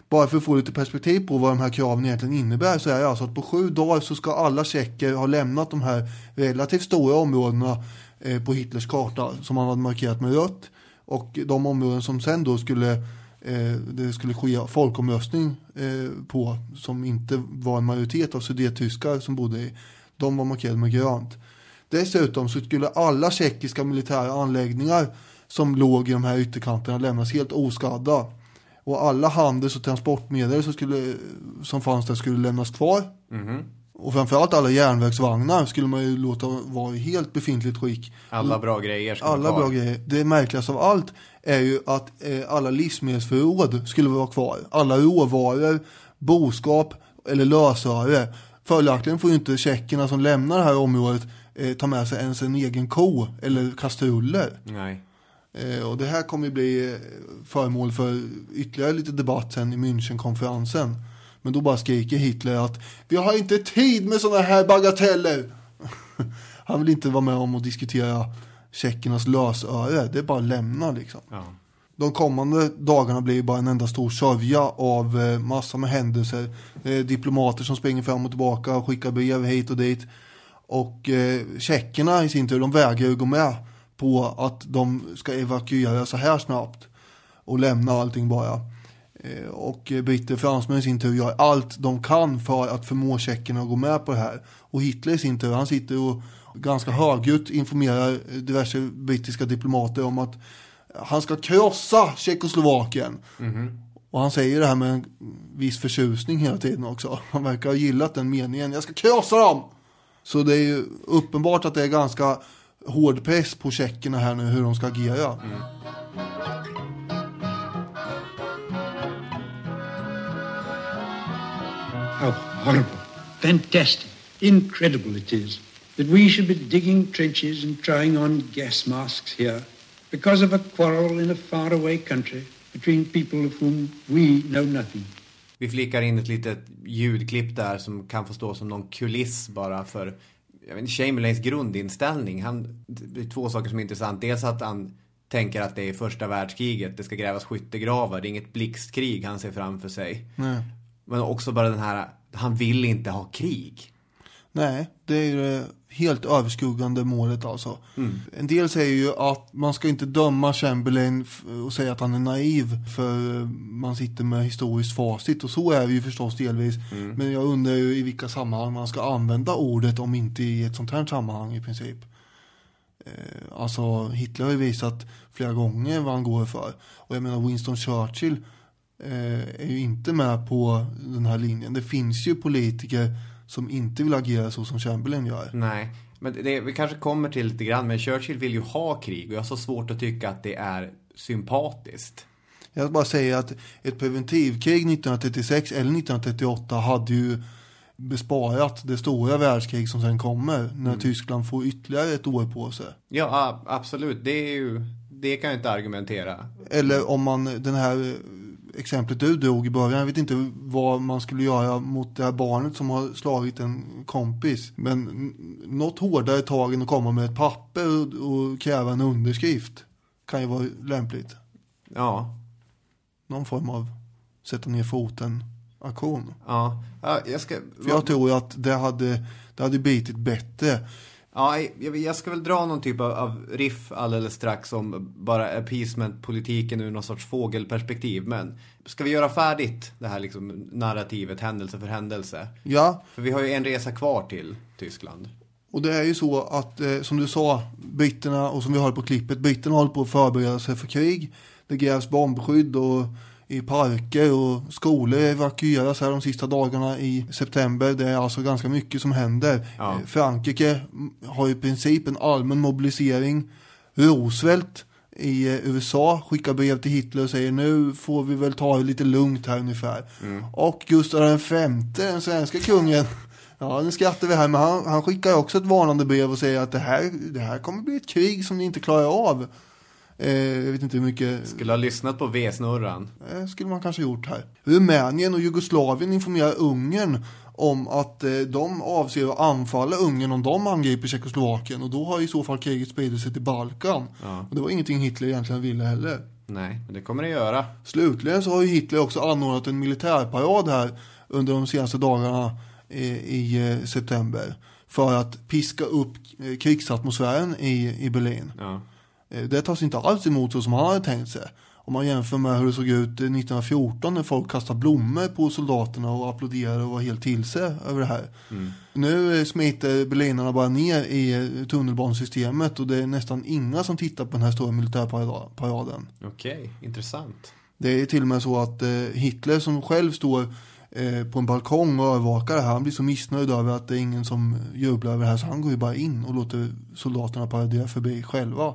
Bara för att få lite perspektiv på vad de här kraven egentligen innebär så är det alltså att på sju dagar så ska alla tjecker ha lämnat de här relativt stora områdena eh, på Hitlers karta som han hade markerat med rött. Och de områden som sen då skulle eh, det skulle ske folkomröstning eh, på som inte var en majoritet av sudettyskar som bodde i. De var markerade med grönt. Dessutom så skulle alla tjeckiska militära anläggningar som låg i de här ytterkanterna lämnas helt oskadda. Och alla handels och transportmedel som, skulle, som fanns där skulle lämnas kvar. Och framförallt alla järnvägsvagnar skulle man ju låta vara i helt befintligt skick. Alla bra grejer ska Alla bra grejer. Det märkligaste av allt är ju att eh, alla livsmedelsförråd skulle vara kvar. Alla råvaror, boskap eller lösöre. Följaktligen får ju inte tjeckerna som lämnar det här området eh, ta med sig ens en egen ko eller kastruller. Nej. Eh, och det här kommer ju bli eh, föremål för ytterligare lite debatt sen i Münchenkonferensen. Men då bara skriker Hitler att vi har inte tid med sådana här bagateller. *laughs* Han vill inte vara med om att diskutera tjeckernas lösöre. Det är bara att lämna liksom. Ja. De kommande dagarna blir bara en enda stor sörja av eh, massa med händelser. Diplomater som springer fram och tillbaka och skickar brev hit och dit. Och tjeckerna i sin tur, de vägrar ju gå med på att de ska evakuera så här snabbt. Och lämna allting bara. Eh, och britter och fransmän i sin tur gör allt de kan för att förmå tjeckerna att gå med på det här. Och Hitler i sin tur, han sitter och ganska högljutt informerar diverse brittiska diplomater om att han ska krossa Tjeckoslovakien. Och han säger det här med en viss förtjusning hela tiden också. Han verkar ha gillat den meningen. Jag ska krossa dem! Så det är ju uppenbart att det är ganska hård press på tjeckerna här nu hur de ska agera. How horrible, fantastic, incredible it is that we should be digging trenches and trying on gas masks here because of a quarrel in a faraway country between people of whom we know nothing. Vi flickar in ett litet ljudklipp där som kan få stå som någon kuliss bara för jag vet, inte, Chamberlains grundinställning. Han, det är två saker som är intressant. Dels att han tänker att det är första världskriget, det ska grävas skyttegravar, det är inget blixtkrig han ser framför sig. Nej. Men också bara den här, han vill inte ha krig. Nej, det är det helt överskuggande målet alltså. Mm. En del säger ju att man ska inte döma Chamberlain och säga att han är naiv för man sitter med historiskt facit och så är vi ju förstås delvis. Mm. Men jag undrar ju i vilka sammanhang man ska använda ordet om inte i ett sånt här sammanhang i princip. Eh, Alltså Hitler har ju visat flera gånger vad han går för. Och jag menar Winston Churchill eh, är ju inte med på den här linjen. Det finns ju politiker som inte vill agera så som Chamberlain gör. Nej, men det, vi kanske kommer till lite grann, men Churchill vill ju ha krig och jag har så svårt att tycka att det är sympatiskt. Jag vill bara säga att ett preventivkrig 1936 eller 1938 hade ju besparat det stora världskrig som sen kommer när Tyskland får ytterligare ett år på sig. Ja, absolut. Det är ju, det kan jag inte argumentera. Eller om man, den här exemplet du drog i början, jag vet inte vad man skulle göra mot det här barnet som har slagit en kompis. Men något hårdare tag än att komma med ett papper och, och kräva en underskrift kan ju vara lämpligt. Ja, Någon form av sätta ner foten aktion. ja. ja jag ska... För jag tror att det hade, det hade bitit bättre. Ja, jag, jag ska väl dra någon typ av, av riff alldeles strax om bara appeasement-politiken ur någon sorts fågelperspektiv. Men ska vi göra färdigt det här liksom narrativet händelse för händelse? Ja, För vi har ju en resa kvar till Tyskland. och det är ju så att eh, som du sa, britterna och som vi har på klippet, britterna håller på att förbereda sig för krig. Det grävs bombskydd och i parker och skolor evakueras här de sista dagarna i september. Det är alltså ganska mycket som händer. Ja. Eh, Frankrike mm, har i princip en allmän mobilisering. Roosevelt i eh, USA skickar brev till Hitler och säger nu får vi väl ta det lite lugnt här ungefär. Och Gustav den femte, den svenska kungen, *laughs* ja nu skrattar vi här, men han, han skickar också ett varnande brev och säger att det här, det här kommer bli ett krig som ni inte klarar av. Eh, jag vet inte hur mycket Skulle ha lyssnat på V-snurran. eh, skulle man kanske gjort här. Rumänien och Jugoslavien informerar Ungern om att eh, de avser att anfalla Ungern om de angriper Tjeckoslovakien och då har i så fall kriget spridit sig till Balkan. Och det var ingenting Hitler egentligen ville heller. Nej, men det kommer det göra. Slutligen så har ju Hitler också anordnat en militärparad här under de senaste dagarna i, i eh, september för att piska upp eh, krigsatmosfären i, i Berlin. Ja. Eh, Det tas inte alls emot så som han hade tänkt sig. Om man jämför med hur det såg ut eh, 1914 när folk kastade blommor på soldaterna och applåderade och var helt till sig över det här. Nu eh, smiter berlinarna bara ner i eh, tunnelbanesystemet och det är nästan inga som tittar på den här stora militärparaden. Okej, intressant. Det är till och med så att Hitler som själv står på en balkong och övervakar det här, han blir så missnöjd över att det är ingen som jublar över det här så han går ju bara in och låter soldaterna paradera förbi själva.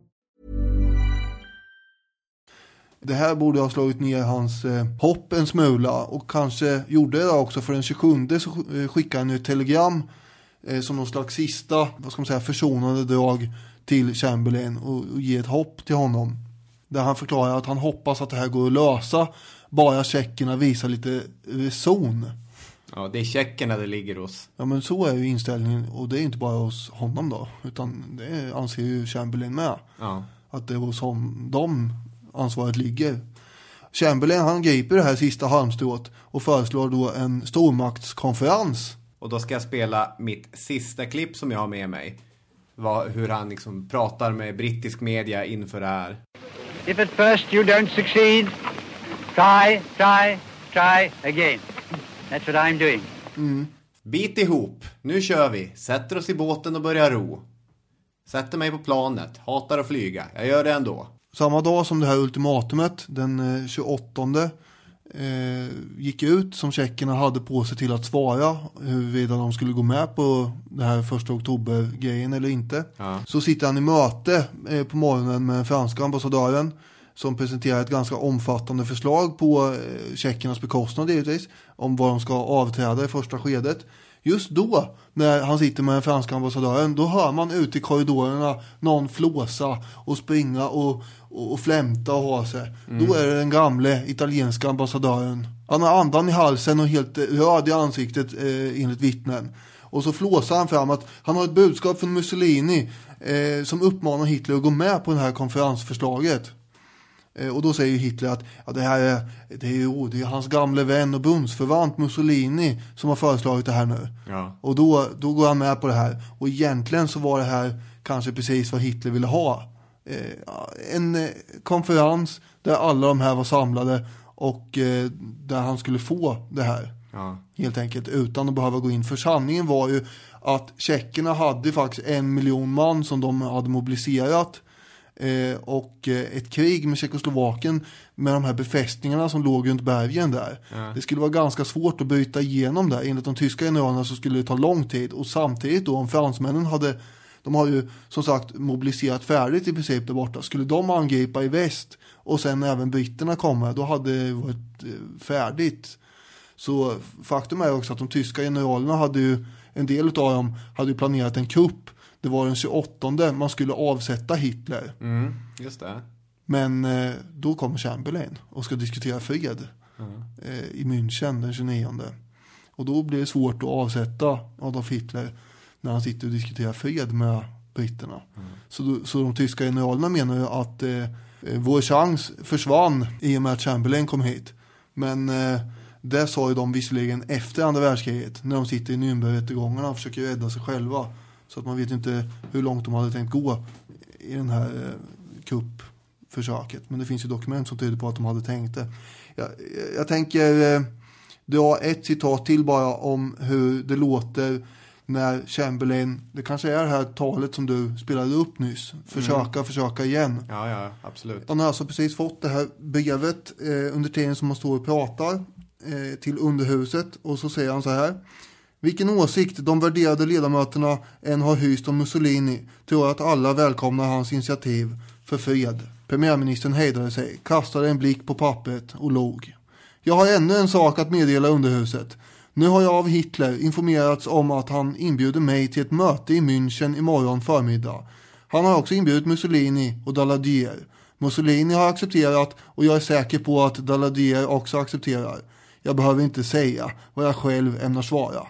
Det här borde ha slagit ner hans eh, hopp en smula och kanske gjorde det också för den 27 så eh, skickade han ett telegram eh, som någon slags sista, vad ska man säga, försonande drag till Chamberlain och, och ge ett hopp till honom. Där han förklarar att han hoppas att det här går att lösa bara tjeckerna visar lite reson. Ja, det är tjeckerna det ligger hos. Ja, men så är ju inställningen och det är inte bara hos honom då, utan det anser ju Chamberlain med. Ja. Att det är hos dem ansvaret ligger. Chamberlain han griper det här sista halmstrået och föreslår då en stormaktskonferens. Och då ska jag spela mitt sista klipp som jag har med mig. Vad, hur han liksom pratar med brittisk media inför det här. If at first you don't succeed, try, try, try again. That's what I'm doing. Mm. Bit ihop, nu kör vi. Sätter oss i båten och börjar ro. Sätter mig på planet, hatar att flyga. Jag gör det ändå. Samma dag som det här ultimatumet, den 28 eh, gick ut som tjeckerna hade på sig till att svara huruvida de skulle gå med på det här första oktober-grejen eller inte. Ja. Så sitter han i möte eh, på morgonen med den franska ambassadören som presenterar ett ganska omfattande förslag på eh, tjeckernas bekostnad givetvis om vad de ska avträda i första skedet. Just då, när han sitter med den franska ambassadören, då hör man ute i korridorerna någon flåsa och springa och, och, och flämta och ha sig. Mm. Då är det den gamle italienska ambassadören. Han har andan i halsen och helt röd i ansiktet eh, enligt vittnen. Och så flåsar han fram att han har ett budskap från Mussolini eh, som uppmanar Hitler att gå med på det här konferensförslaget. Eh, och då säger Hitler att ja, det här är, det är, det är hans gamle vän och bundsförvant Mussolini som har föreslagit det här nu. Ja. Och då, då går han med på det här. Och egentligen så var det här kanske precis vad Hitler ville ha. Eh, en eh, konferens där alla de här var samlade och eh, där han skulle få det här. Ja. Helt enkelt utan att behöva gå in. För sanningen var ju att tjeckerna hade faktiskt en miljon man som de hade mobiliserat. Eh, och eh, ett krig med Tjeckoslovakien med de här befästningarna som låg runt bergen där. Ja. Det skulle vara ganska svårt att bryta igenom där. Enligt de tyska generalerna så skulle det ta lång tid. Och samtidigt då om fransmännen hade de har ju som sagt mobiliserat färdigt i princip där borta. Skulle de angripa i väst och sen även britterna komma, då hade det varit eh, färdigt. Så faktum är också att de tyska generalerna hade ju, en del av dem hade ju planerat en kupp. Det var den 28 man skulle avsätta Hitler. Mm, just det. Men eh, då kommer Chamberlain och ska diskutera fred eh, i München den 29. Och då blir det svårt att avsätta Adolf Hitler när han sitter och diskuterar fred med britterna. Så, då, så de tyska generalerna menar ju att eh, eh, vår chans försvann i och med att Chamberlain kom hit. Men eh, det sa ju de visserligen efter andra världskriget när de sitter i Nürnbergrättegångarna och försöker rädda sig själva. Så att man vet inte hur långt de hade tänkt gå i den här eh, kuppförsöket. Men det finns ju dokument som tyder på att de hade tänkt det. Jag, jag tänker eh, dra ett citat till bara om hur det låter när Chamberlain, det kanske är det här talet som du spelade upp nyss. Försöka, Mm. försöka igen. Ja, ja, absolut. Han har alltså precis fått det här brevet eh, under tiden som han står och pratar eh, till underhuset och så säger han så här. Vilken åsikt de värderade ledamöterna än har hyst om Mussolini tror jag att alla välkomnar hans initiativ för fred. Premiärministern hejdade sig, kastade en blick på pappret och log. Jag har ännu en sak att meddela underhuset. Nu har jag av Hitler informerats om att han inbjuder mig till ett möte i München imorgon förmiddag. Han har också inbjudit Mussolini och Daladier. Mussolini har accepterat och jag är säker på att Daladier också accepterar. Jag behöver inte säga vad jag själv ämnar svara.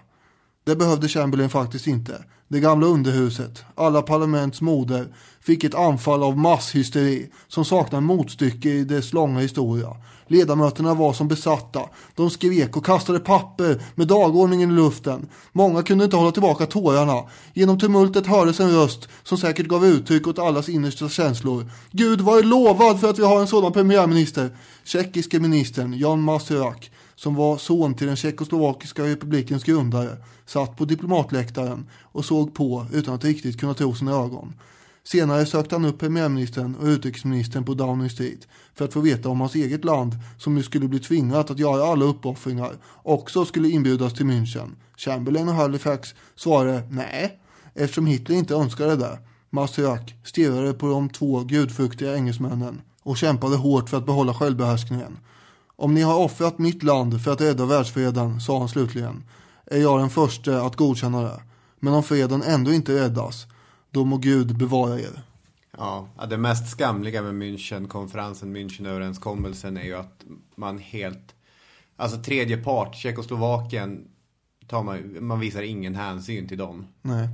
Det behövde Chamberlain faktiskt inte. Det gamla underhuset, alla parlaments moder, fick ett anfall av masshysteri som saknar motstycke i dess långa historia. Ledamöterna var som besatta. De skrek och kastade papper med dagordningen i luften. Många kunde inte hålla tillbaka tårarna. Genom tumultet hördes en röst som säkert gav uttryck åt allas innersta känslor. Gud var lovad för att vi har en sådan premiärminister. Tjeckiske ministern Jan Maserak som var son till den tjeckoslovakiska republikens grundare, satt på diplomatläktaren och såg på utan att riktigt kunna tro sina ögon. Senare sökte han upp premiärministern och utrikesministern på Downing Street för att få veta om hans eget land, som nu skulle bli tvingat att göra alla uppoffringar, också skulle inbjudas till München. Chamberlain och Halifax svarade nej, eftersom Hitler inte önskade det. Maserak stirrade på de två gudfruktiga engelsmännen och kämpade hårt för att behålla självbehärskningen. Om ni har offrat mitt land för att rädda världsfreden, sa han slutligen, är jag den första att godkänna det. Men om freden ändå inte räddas, då må Gud bevara er. Ja, det mest skamliga med Münchenkonferensen, Münchenöverenskommelsen är ju att man helt, alltså tredje part, Tjeckoslovakien, tar man, man visar ingen hänsyn till dem. Nej.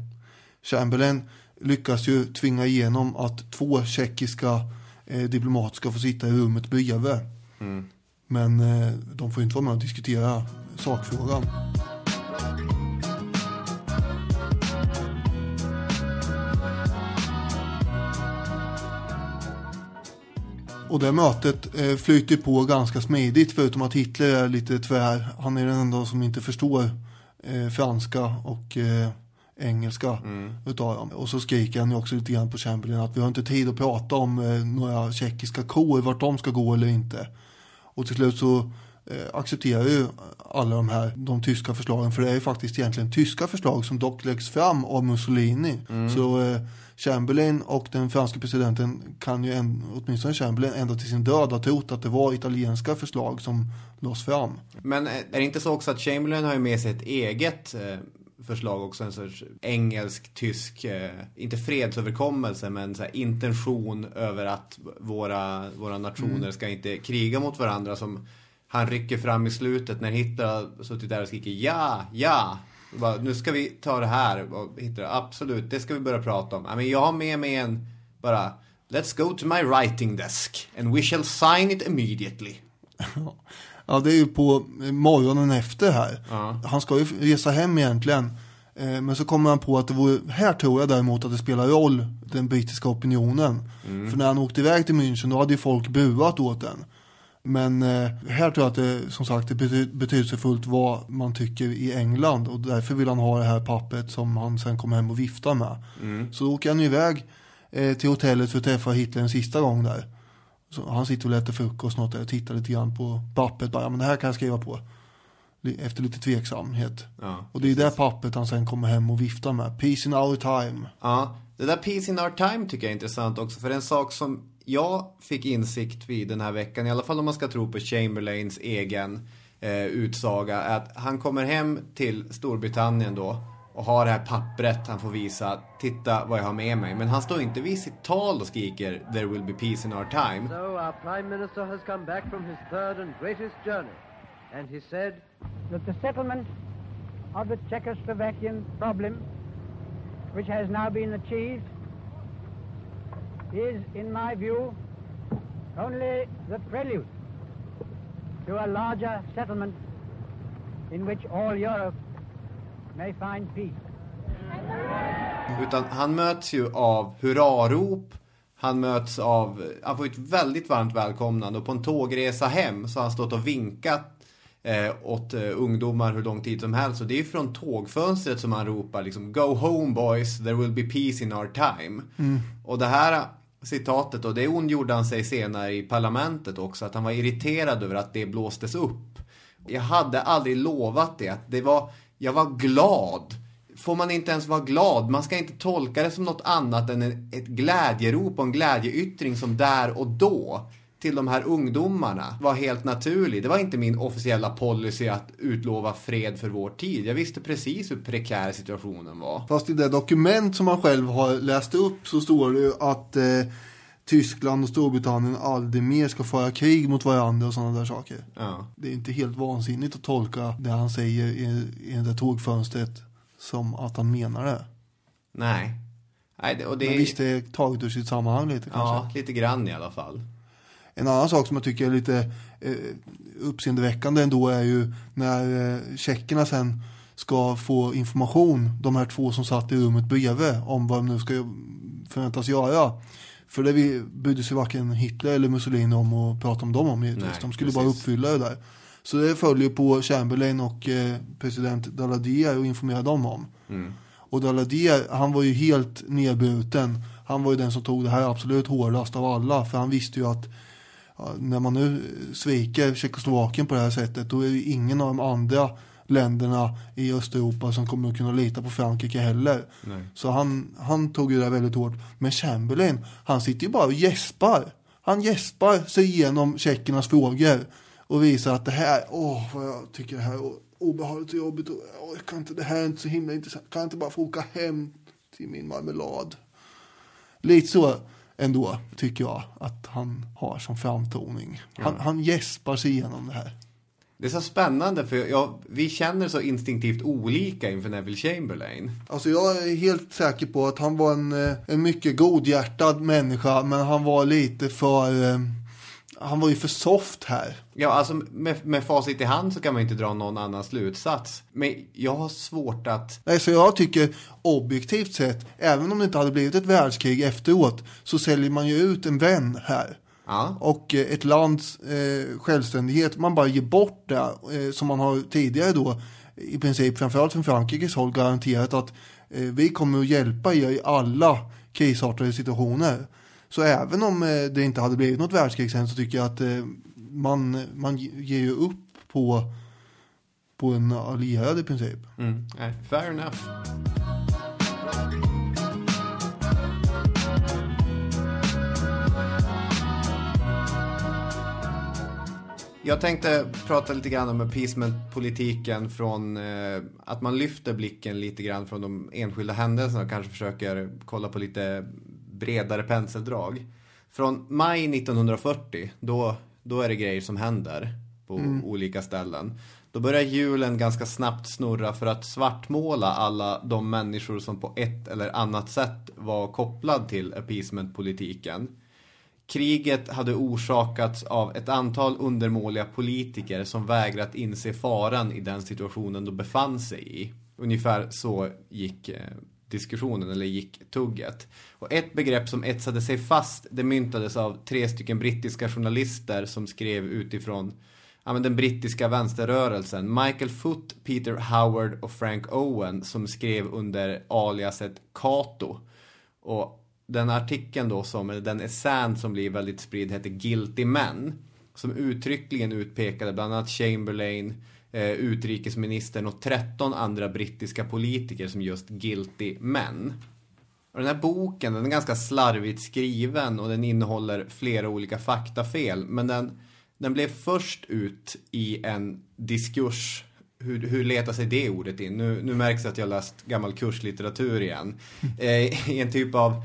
Chamberlain lyckas ju tvinga igenom att två tjeckiska eh, diplomater ska få sitta i rummet bredvid. Mm. Men eh, de får inte vara med och diskutera sakfrågan. Och det mötet eh, flyter på ganska smidigt förutom att Hitler är lite tvär. Han är den enda som inte förstår eh, franska och eh, engelska Mm. utav dem. Och så skriker han ju också lite grann på Chamberlain att vi har inte tid att prata om eh, några tjeckiska kor, vart de ska gå eller inte. Och till slut så accepterar ju alla de här, de tyska förslagen, för det är ju faktiskt egentligen tyska förslag som dock läggs fram av Mussolini. Mm. Så eh, Chamberlain och den franska presidenten kan ju, en, åtminstone Chamberlain, ända till sin död ha trott att det var italienska förslag som lades fram. Men är det inte så också att Chamberlain har ju med sig ett eget eh, förslag också, en sorts engelsk-tysk, eh, inte fredsöverkommelse, men så intention över att våra, våra nationer Mm. ska inte kriga mot varandra som han rycker fram i slutet när Hitler har suttit där och skriker ja, ja. Bara, nu ska vi ta det här. Och Hitler, absolut, det ska vi börja prata om. Ja, men jag har med mig en, bara, let's go to my writing desk and we shall sign it immediately. Ja, det är ju på morgonen efter här. Ja. Han ska ju resa hem egentligen. Eh, Men så kommer han på att det vore, här tror jag däremot att det spelar roll, den brittiska opinionen. Mm. För när han åkte iväg till München då hade ju folk buat åt den. Men eh, här tror jag att det som sagt är bety- betydelsefullt vad man tycker i England och därför vill han ha det här pappret som han sen kommer hem och viftar med. Mm. Så åker han iväg eh, till hotellet för att träffa Hitler en sista gång där. Så han sitter och äter frukost något där och tittar lite grann på pappret. Bara, men det här kan jag skriva på. Efter lite tveksamhet. Ja, och det är det pappret han sen kommer hem och viftar med. Peace in our time. Ja, det där Peace in our time tycker jag är intressant också. För en sak som jag fick insikt vid den här veckan, i alla fall om man ska tro på Chamberlains egen eh, utsaga, att han kommer hem till Storbritannien då och har det här pappret han får visa, titta vad jag har med mig. Men han står inte vid sitt tal och skriker There will be peace in our time. So our Prime Minister has come back from his third and greatest journey, and he said that the settlement of the Czechoslovakian problem, which has now been achieved, is, in my view, only the prelude to a larger settlement in which all Europe may find peace. Utan han möts ju av hurrarop. Han möts av, han får ett väldigt varmt välkomnande och på en tågresa hem så har han stått och vinkat eh, åt eh, ungdomar hur lång tid som helst. Och det är ju från tågfönstret som han ropar liksom Go home boys, there will be peace in our time. Mm. Och det här citatet då, det ondgjorde han sig senare i parlamentet också, att han var irriterad över att det blåstes upp. Jag hade aldrig lovat det, att det var, jag var glad. Får man inte ens vara glad? Man ska inte tolka det som något annat än ett glädjerop och en glädjeyttring som där och då till de här ungdomarna var helt naturlig. Det var inte min officiella policy att utlova fred för vår tid. Jag visste precis hur prekär situationen var. Fast i det dokument som han själv har läst upp så står det ju att eh, Tyskland och Storbritannien aldrig mer ska föra krig mot varandra och sådana där saker. Ja. Det är inte helt vansinnigt att tolka det han säger i, i det där tågfönstret som att han menar det. Nej. Nej, det, och det Men visst, det är taget ur sitt sammanhang lite kanske. Ja, lite grann i alla fall. En annan sak som jag tycker är lite eh, uppseendeväckande ändå är ju när eh, tjeckerna sen ska få information, de här två som satt i rummet bredvid, om vad de nu ska förväntas göra. För det brydde sig varken Hitler eller Mussolini om att prata om dem om givetvis. De skulle precis. bara uppfylla det där. Så det följer på Chamberlain och eh, president Daladier och informera dem om. Mm. Och Daladier, han var ju helt nedbruten. Han var ju den som tog det här absolut hårdast av alla. För han visste ju att när man nu sviker Tjeckoslovakien på det här sättet då är det ingen av de andra länderna i Östeuropa som kommer att kunna lita på Frankrike heller. Nej. Så han, han tog ju det väldigt hårt. Men Chamberlain, han sitter ju bara och gäspar. Han gäspar sig igenom tjeckernas frågor och visar att det här, åh vad jag tycker det här är obehagligt och jobbigt. Och, åh, kan inte, det här är inte så himla intressant. Kan jag inte bara få åka hem till min marmelad? Lite så ändå tycker jag att han har som framtoning. Han, Ja. han gäspar sig igenom det här. Det är så spännande för jag, vi känner så instinktivt olika inför Neville Chamberlain. Alltså jag är helt säker på att han var en, eh, en mycket godhjärtad människa men han var lite för, eh, han var ju för soft här. Ja, alltså med, med facit i hand så kan man inte dra någon annan slutsats. Men jag har svårt att... Nej, så jag tycker objektivt sett, även om det inte hade blivit ett världskrig efteråt, så säljer man ju ut en vän här. Ja. Och eh, ett lands eh, självständighet, man bara ger bort det, eh, som man har tidigare då, i princip framförallt från Frankrikes håll garanterat att eh, vi kommer att hjälpa er i alla krisartade situationer. Så även om eh, det inte hade blivit något världskrig sen så tycker jag att eh, man, man ger ju upp på, på en allierad i princip. Mm, fair enough. Jag tänkte prata lite grann om appeasement-politiken från eh, att man lyfter blicken lite grann från de enskilda händelserna och kanske försöker kolla på lite bredare penseldrag. Från maj 1940, då, då är det grejer som händer på Mm. olika ställen. Då börjar hjulen ganska snabbt snurra för att svartmåla alla de människor som på ett eller annat sätt var kopplad till appeasement-politiken. Kriget hade orsakats av ett antal undermåliga politiker som vägrat inse faran i den situationen de befann sig i. Ungefär så gick eh, diskussionen, eller gick tugget. Och ett begrepp som etsade sig fast, det myntades av tre stycken brittiska journalister som skrev utifrån ja, men den brittiska vänsterrörelsen. Michael Foot, Peter Howard och Frank Owen som skrev under aliaset Cato. Och den artikeln då, som, eller den essän som blir väldigt spridd heter Guilty Men. Som uttryckligen utpekade bland annat Chamberlain, eh, utrikesministern och 13 andra brittiska politiker som just Guilty Men. Och den här boken, den är ganska slarvigt skriven och den innehåller flera olika faktafel. Men den, den blev först ut i en diskurs. Hur, hur letar sig det ordet in? Nu, nu märks det att jag läst gammal kurslitteratur igen. *laughs* Eh, I en typ av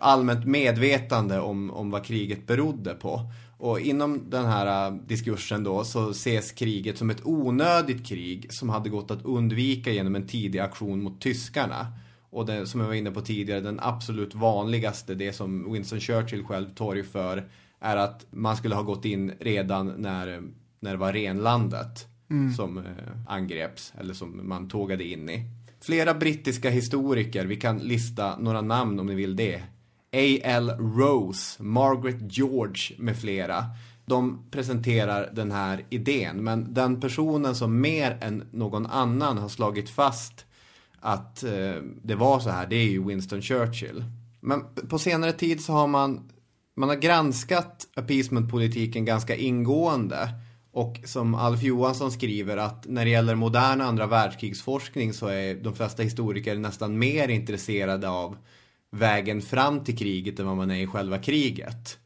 allmänt medvetande om, om vad kriget berodde på. Och inom den här äh, diskursen då så ses kriget som ett onödigt krig som hade gått att undvika genom en tidig aktion mot tyskarna. Och det, som jag var inne på tidigare, den absolut vanligaste, det som Winston Churchill själv torgför, är att man skulle ha gått in redan när, när det var renlandet Mm. som eh, angreps, eller som man tågade in i. Flera brittiska historiker, vi kan lista några namn om ni vill det. A.L. Rose, Margaret George med flera. De presenterar den här idén, men den personen som mer än någon annan har slagit fast att eh, det var så här, det är ju Winston Churchill. Men på senare tid så har man, man har granskat appeasement-politiken ganska ingående. Och som Alf Johansson skriver att när det gäller modern andra världskrigsforskning så är de flesta historiker nästan mer intresserade av vägen fram till kriget än vad man är i själva kriget.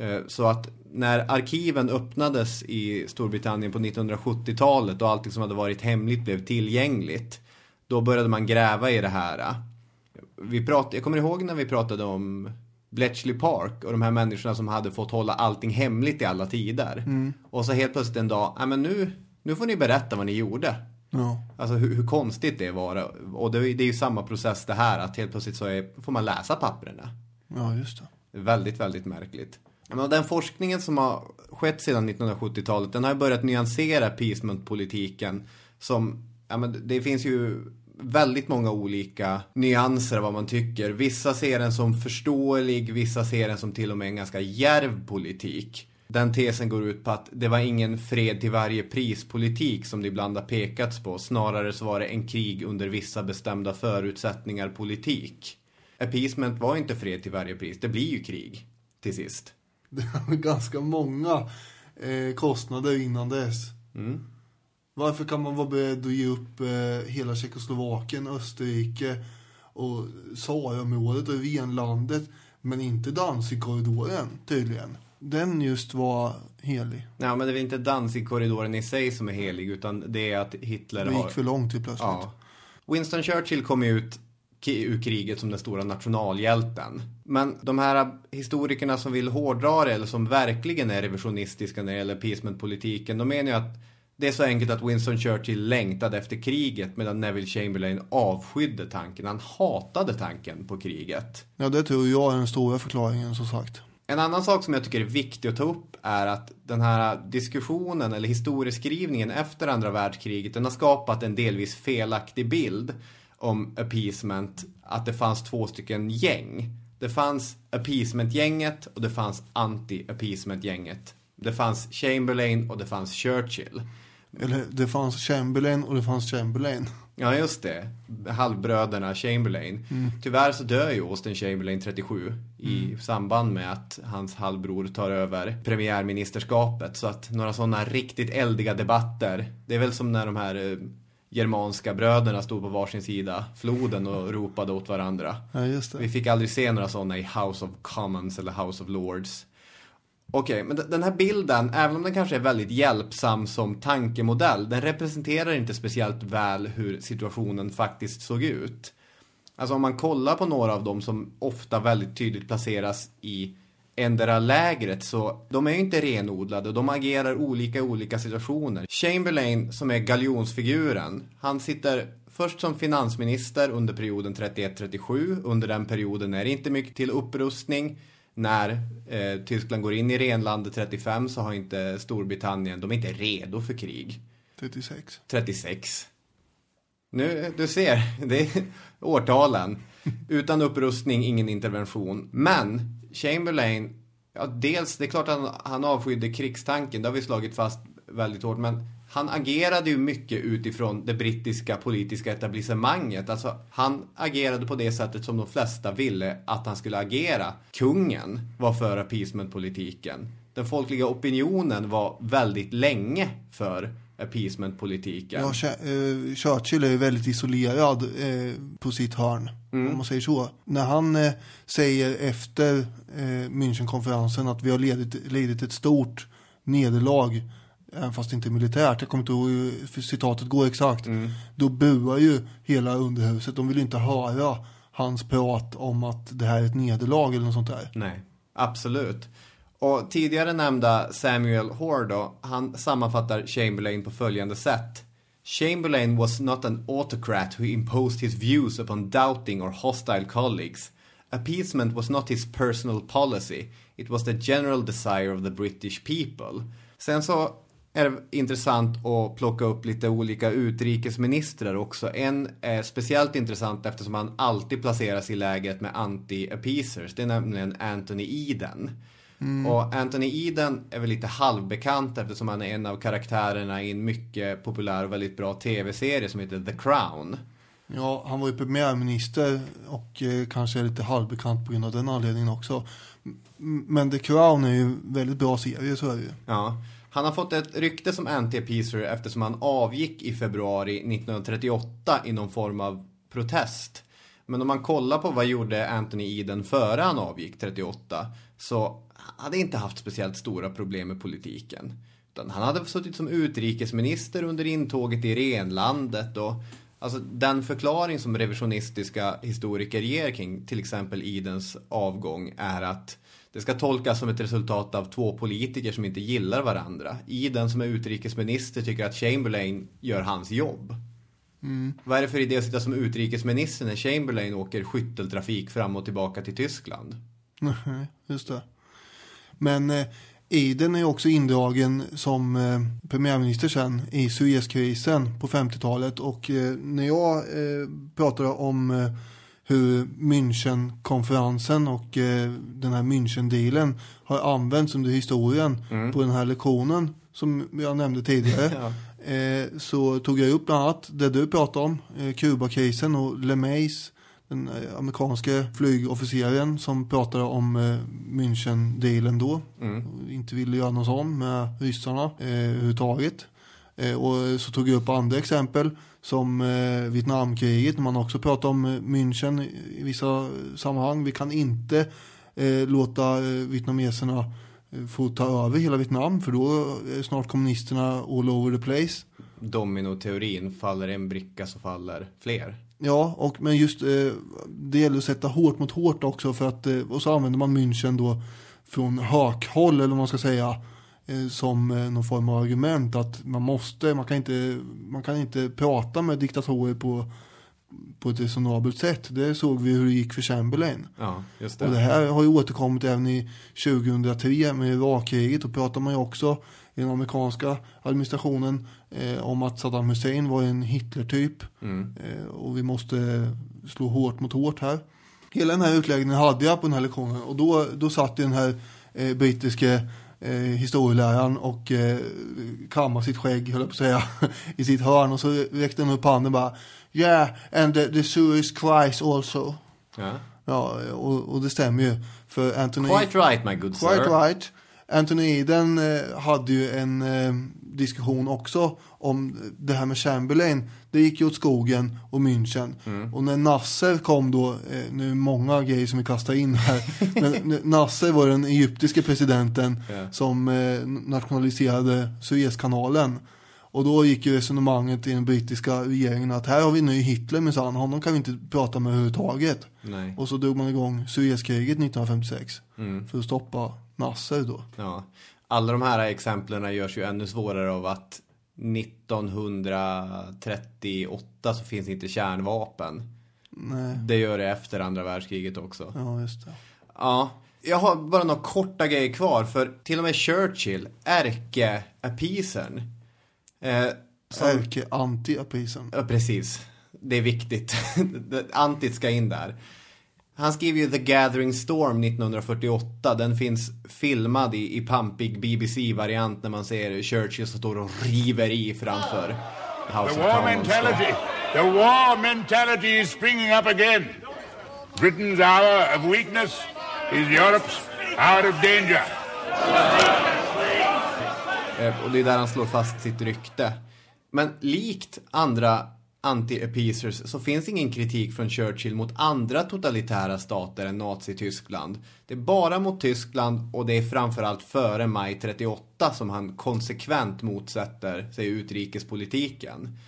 Eh, Så att när arkiven öppnades i Storbritannien på 1970-talet och allting som hade varit hemligt blev tillgängligt. Då började man gräva i det här. Vi prat, jag kommer ihåg när vi pratade om Bletchley Park och de här människorna som hade fått hålla allting hemligt i alla tider. Mm. Och så helt plötsligt en dag, men nu, nu får ni berätta vad ni gjorde. Ja. Alltså hur, hur konstigt det var. Och det, är- det är ju samma process det här, att helt plötsligt så är, får man läsa papperna. ja, just det. Väldigt, väldigt märkligt. Men den forskningen som har skett sedan 1970-talet, den har börjat nyansera appeasement-politiken som, ja men det finns ju väldigt många olika nyanser av vad man tycker. Vissa ser den som förståelig, vissa ser den som till och med en ganska djärv politik. Den tesen går ut på att det var ingen fred till varje pris-politik som det ibland har pekats på. Snarare så var det en krig under vissa bestämda förutsättningar politik. Appeasement var inte fred till varje pris, det blir ju krig till sist. *laughs* Det var ganska många eh, kostnader innan dess. Mm. Varför kan man vara beredd att ge upp eh, hela Tjeckoslovakien, Österrike och Saraområdet och Venlandet men inte Danzigkorridoren tydligen? Den just var helig. Ja, men det är väl inte Danzig-korridoren i sig som är helig, utan det är att Hitler Det har... gick för långt till plötsligt. Ja. Winston Churchill kom ut ur kriget som den stora nationalhjälten. Men de här historikerna som vill hårdra det eller som verkligen är revisionistiska när det gäller appeasementpolitiken, de menar ju att det är så enkelt att Winston Churchill längtade efter kriget medan Neville Chamberlain avskydde tanken. Han hatade tanken på kriget. Ja, det tror jag är den stora förklaringen som sagt. En annan sak som jag tycker är viktig att ta upp är att den här diskussionen eller historieskrivningen efter andra världskriget den har skapat en delvis felaktig bild om appeasement att det fanns två stycken gäng. Det fanns appeasement-gänget och det fanns anti-appeasement-gänget. Det fanns Chamberlain och det fanns Churchill. Eller det fanns Chamberlain och det fanns Chamberlain. Ja, just det. Halvbröderna Chamberlain. Mm. Tyvärr så dör ju Austin Chamberlain 37 i mm. samband med att hans halvbror tar över premiärministerskapet. Så att några sådana riktigt eldiga debatter. Det är väl som när de här eh, germanska bröderna stod på varsin sida floden och ropade åt varandra. Ja. Vi fick aldrig se några sådana i House of Commons eller House of Lords. Okej, okay, men den här bilden, även om den kanske är väldigt hjälpsam som tankemodell, den representerar inte speciellt väl hur situationen faktiskt såg ut. Alltså om man kollar på några av dem som ofta väldigt tydligt placeras i ändra lägret så de är ju inte renodlade de agerar olika i olika situationer. Chamberlain som är galjonsfiguren, han sitter först som finansminister under perioden 31-37. Under den perioden är det inte mycket till upprustning när eh, Tyskland går in i renlandet 35 så har inte Storbritannien, de är inte redo för krig. 36. 36. Nu, du ser, *laughs* det är årtalen. Utan upprustning, ingen intervention. Men Chamberlain, ja dels, det är klart att han, han avskydde krigstanken, det har vi slagit fast väldigt hårt, men han agerade ju mycket utifrån det brittiska politiska etablissemanget. Alltså, han agerade på det sättet som de flesta ville att han skulle agera. Kungen var för appeasementpolitiken. Den folkliga opinionen var väldigt länge för appeasementpolitiken. Ja, eh, Churchill är väldigt isolerad eh, på sitt hörn, mm. om man säger så. När han eh, säger efter Münchenkonferensen att vi har ledit ett stort nederlag även fast det inte är militärt, jag kommer inte ihåg hur citatet går exakt, mm. då buar ju hela underhuset, de vill inte höra hans prat om att det här är ett nederlag eller något sånt där. Nej, absolut. Och tidigare nämnda Samuel Hoare då, han sammanfattar Chamberlain på följande sätt. Chamberlain was not an autocrat who imposed his views upon doubting or hostile colleagues. Appeasement was not his personal policy. It was the general desire of the British people. Sen så är det intressant att plocka upp lite olika utrikesministrar också. En är speciellt intressant eftersom han alltid placeras i läget med anti-appeasers. Det är nämligen Anthony Eden. Mm. Och Anthony Eden är väl lite halvbekant eftersom han är en av karaktärerna i en mycket populär och väldigt bra tv-serie som heter The Crown. Ja, han var ju premiärminister och eh, kanske är lite halvbekant på grund av den anledningen också. Men The Crown är ju en väldigt bra serie, så är det ju. Ja. Han har fått ett rykte som anti-appeaser eftersom han avgick i februari 1938 i någon form av protest. Men om man kollar på vad gjorde Anthony Eden före han avgick 38 så hade inte haft speciellt stora problem med politiken. Utan han hade suttit som utrikesminister under intåget i renlandet och alltså den förklaring som revisionistiska historiker ger kring till exempel Edens avgång är att det ska tolkas som ett resultat av två politiker som inte gillar varandra. I den som är utrikesminister tycker att Chamberlain gör hans jobb. Mm. Vad är det för idé att sitta som utrikesminister när Chamberlain åker skytteltrafik fram och tillbaka till Tyskland? Nej, just det. Men eh, Eden är också indragen som eh, premiärminister sen i Suezkrisen på 50-talet och eh, när jag eh, pratar om eh, hur Münchenkonferensen och eh, den här Münchendealen har använts under historien mm. på den här lektionen som jag nämnde tidigare. *laughs* ja. eh, så tog jag upp bland annat det du pratade om, eh, Kuba-krisen och LeMays, den eh, amerikanska flygofficeren som pratade om eh, Münchendealen då. Mm. Inte ville göra någon sån med ryssarna eh, överhuvudtaget. Eh, och så tog jag upp andra exempel som eh, Vietnamkriget, man också pratar om eh, München i vissa sammanhang. Vi kan inte låta vietnameserna få ta över hela Vietnam för då är snart kommunisterna all over the place. dominoteorin, faller en bricka så faller fler. Ja, och, men just eh, det gäller att sätta hårt mot hårt också för att, eh, och så använder man München då från hökhåll eller vad man ska säga som eh, någon form av argument att man måste, man kan inte, man kan inte prata med diktatorer på, på ett resonabelt sätt. Det såg vi hur det gick för Chamberlain. Ja, just det. Och det här har ju återkommit även i 2003 med Irakkriget och pratar man ju också i den amerikanska administrationen eh, om att Saddam Hussein var en Hitler-typ. Mm. Eh, och vi måste slå hårt mot hårt här. Hela den här utläggningen hade jag på den här lektionen och då, då satt den här eh, brittiske eh, historieläraren och eh, kammade sitt skägg, höll jag på att säga, *laughs* i sitt hörn och så räckte han upp handen bara Yeah, and the, the Suez Christ also. Ja. Ja, och, och det stämmer ju. För Anthony... Quite right, my good Quite sir. right. Anthony Eden eh, hade ju en eh, diskussion också om det här med Chamberlain. Det gick ju åt skogen och München. Mm. Och när Nasser kom då, eh, nu är det många grejer som vi kastar in här. *laughs* men Nasser var den egyptiske presidenten Ja. som eh, nationaliserade Suezkanalen. Och då gick ju resonemanget i den brittiska regeringen att här har vi nu Hitler minsann, honom kan vi inte prata med överhuvudtaget. Nej. Och så drog man igång Suezkriget 1956 Mm. för att stoppa Nasser då. Ja. Alla de här exemplen görs ju ännu svårare av att 1938 så finns inte kärnvapen. Nej. Det gör det efter andra världskriget också. Ja, just det. Ja, jag har bara några korta grejer kvar för till och med Churchill, ärke-appeasern. Eh, som- Ärke-anti-appeasern. Ja, precis. Det är viktigt. *laughs* Antit ska in där. Han skriver ju The Gathering Storm 1948. Den finns filmad i, i pampig BBC-variant när man ser Churchill som står och river i framför House The war mentality. The war mentality is springing up again. Britain's hour of weakness is Europe's hour of danger. Eh, Och det är där han slår fast sitt rykte. Men likt andra anti-appeasers så finns ingen kritik från Churchill mot andra totalitära stater än Nazityskland. Det är bara mot Tyskland och det är framförallt före maj 38 som han konsekvent motsätter sig utrikespolitiken.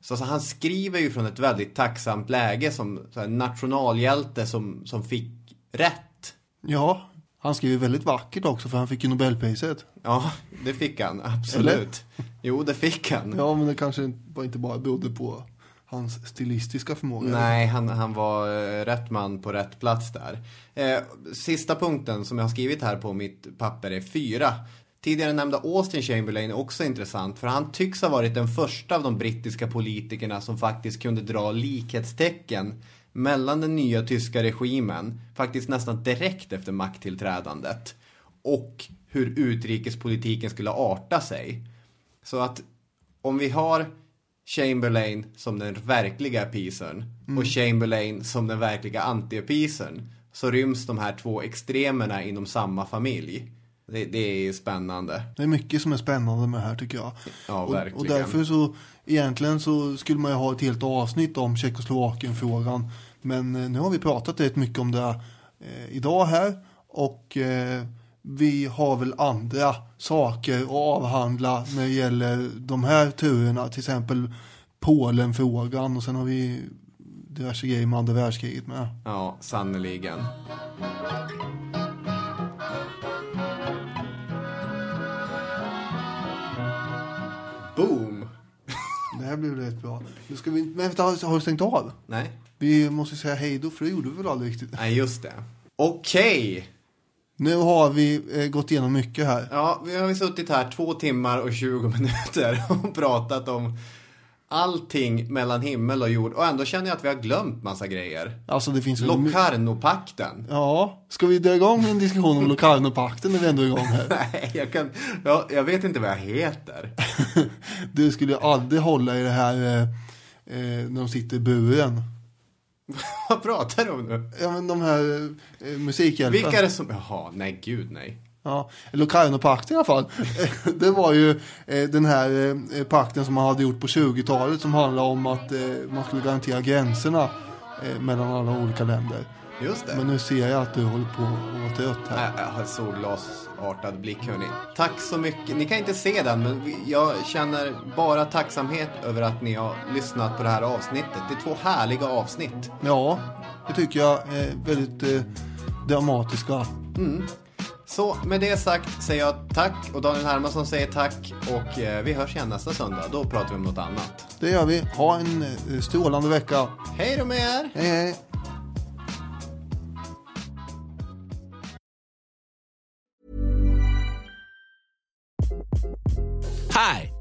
Så alltså, han skriver ju från ett väldigt tacksamt läge som så här, nationalhjälte som, som fick rätt. Ja, han skriver väldigt vackert också för han fick ju Nobelpriset. Ja, det fick han. Absolut. Jo, det fick han. Ja, men det kanske var inte bara berodde på hans stilistiska förmåga. Nej, han, han var eh, rätt man på rätt plats där. Eh, sista punkten som jag har skrivit här på mitt papper är fyra. Tidigare nämnda Austin Chamberlain är också intressant för han tycks ha varit den första av de brittiska politikerna som faktiskt kunde dra likhetstecken mellan den nya tyska regimen, faktiskt nästan direkt efter makttillträdandet, och hur utrikespolitiken skulle arta sig. Så att om vi har Chamberlain som den verkliga appeasern Mm. och Chamberlain som den verkliga anti-appeasern så ryms de här två extremerna inom samma familj. Det, det är ju spännande. Det är mycket som är spännande med det här tycker jag. Ja, och, verkligen. och därför så, egentligen så skulle man ju ha ett helt avsnitt om Tjeckoslovakien-frågan. Men eh, nu har vi pratat rätt mycket om det eh, idag här. Och eh, vi har väl andra saker att avhandla när det gäller de här turerna. Till exempel Polen-frågan och sen har vi diverse grejer med andra världskriget med. Ja, sannoliken. Boom! Det här blev rätt bra. Nu ska vi, men vänta, har du stängt av? Nej. Vi måste säga hej då, för det gjorde vi väl aldrig riktigt. Nej, just det. Okej. Nu har vi eh, gått igenom mycket här. Ja, vi har suttit här två timmar och 20 *laughs* minuter och pratat om allting mellan himmel och jord och ändå känner jag att vi har glömt massa grejer. Alltså det finns väl my- Locarno-pakten. Ja, ska vi dra igång en diskussion om Locarno-pakten när vi ändå är igång här? *laughs* Nej, jag kan, jag, jag vet inte vad jag heter. *laughs* Du skulle ju aldrig hålla i det här eh, eh, när de sitter i buren. *laughs* vad pratar du om nu? Ja men de här eh, musikhjälpen. Vilka är det som, jaha, nej gud nej. Ja, Locarno-pakten i alla fall. *laughs* det var ju eh, den här eh, pakten som man hade gjort på 20-talet som handlade om att eh, man skulle garantera gränserna eh, mellan alla olika länder. Just det. Men nu ser jag att du håller på att vara trött här. Jag har solglasartad blick hörni. Tack så mycket. Ni kan inte se den men jag känner bara tacksamhet över att ni har lyssnat på det här avsnittet. Det är två härliga avsnitt. Ja, det tycker jag är väldigt eh, dramatiska. Mm. Så med det sagt säger jag tack och Daniel Hermansson säger tack och eh, vi hörs igen nästa söndag. Då pratar vi om något annat. Det gör vi. Ha en eh, strålande vecka. Hej då med er! Hej hej!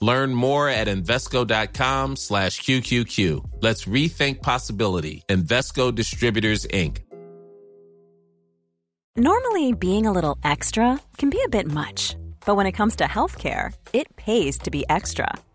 Learn more at Invesco.com slash QQQ. Let's rethink possibility. Invesco Distributors, Inc. Normally, being a little extra can be a bit much, but when it comes to healthcare, it pays to be extra.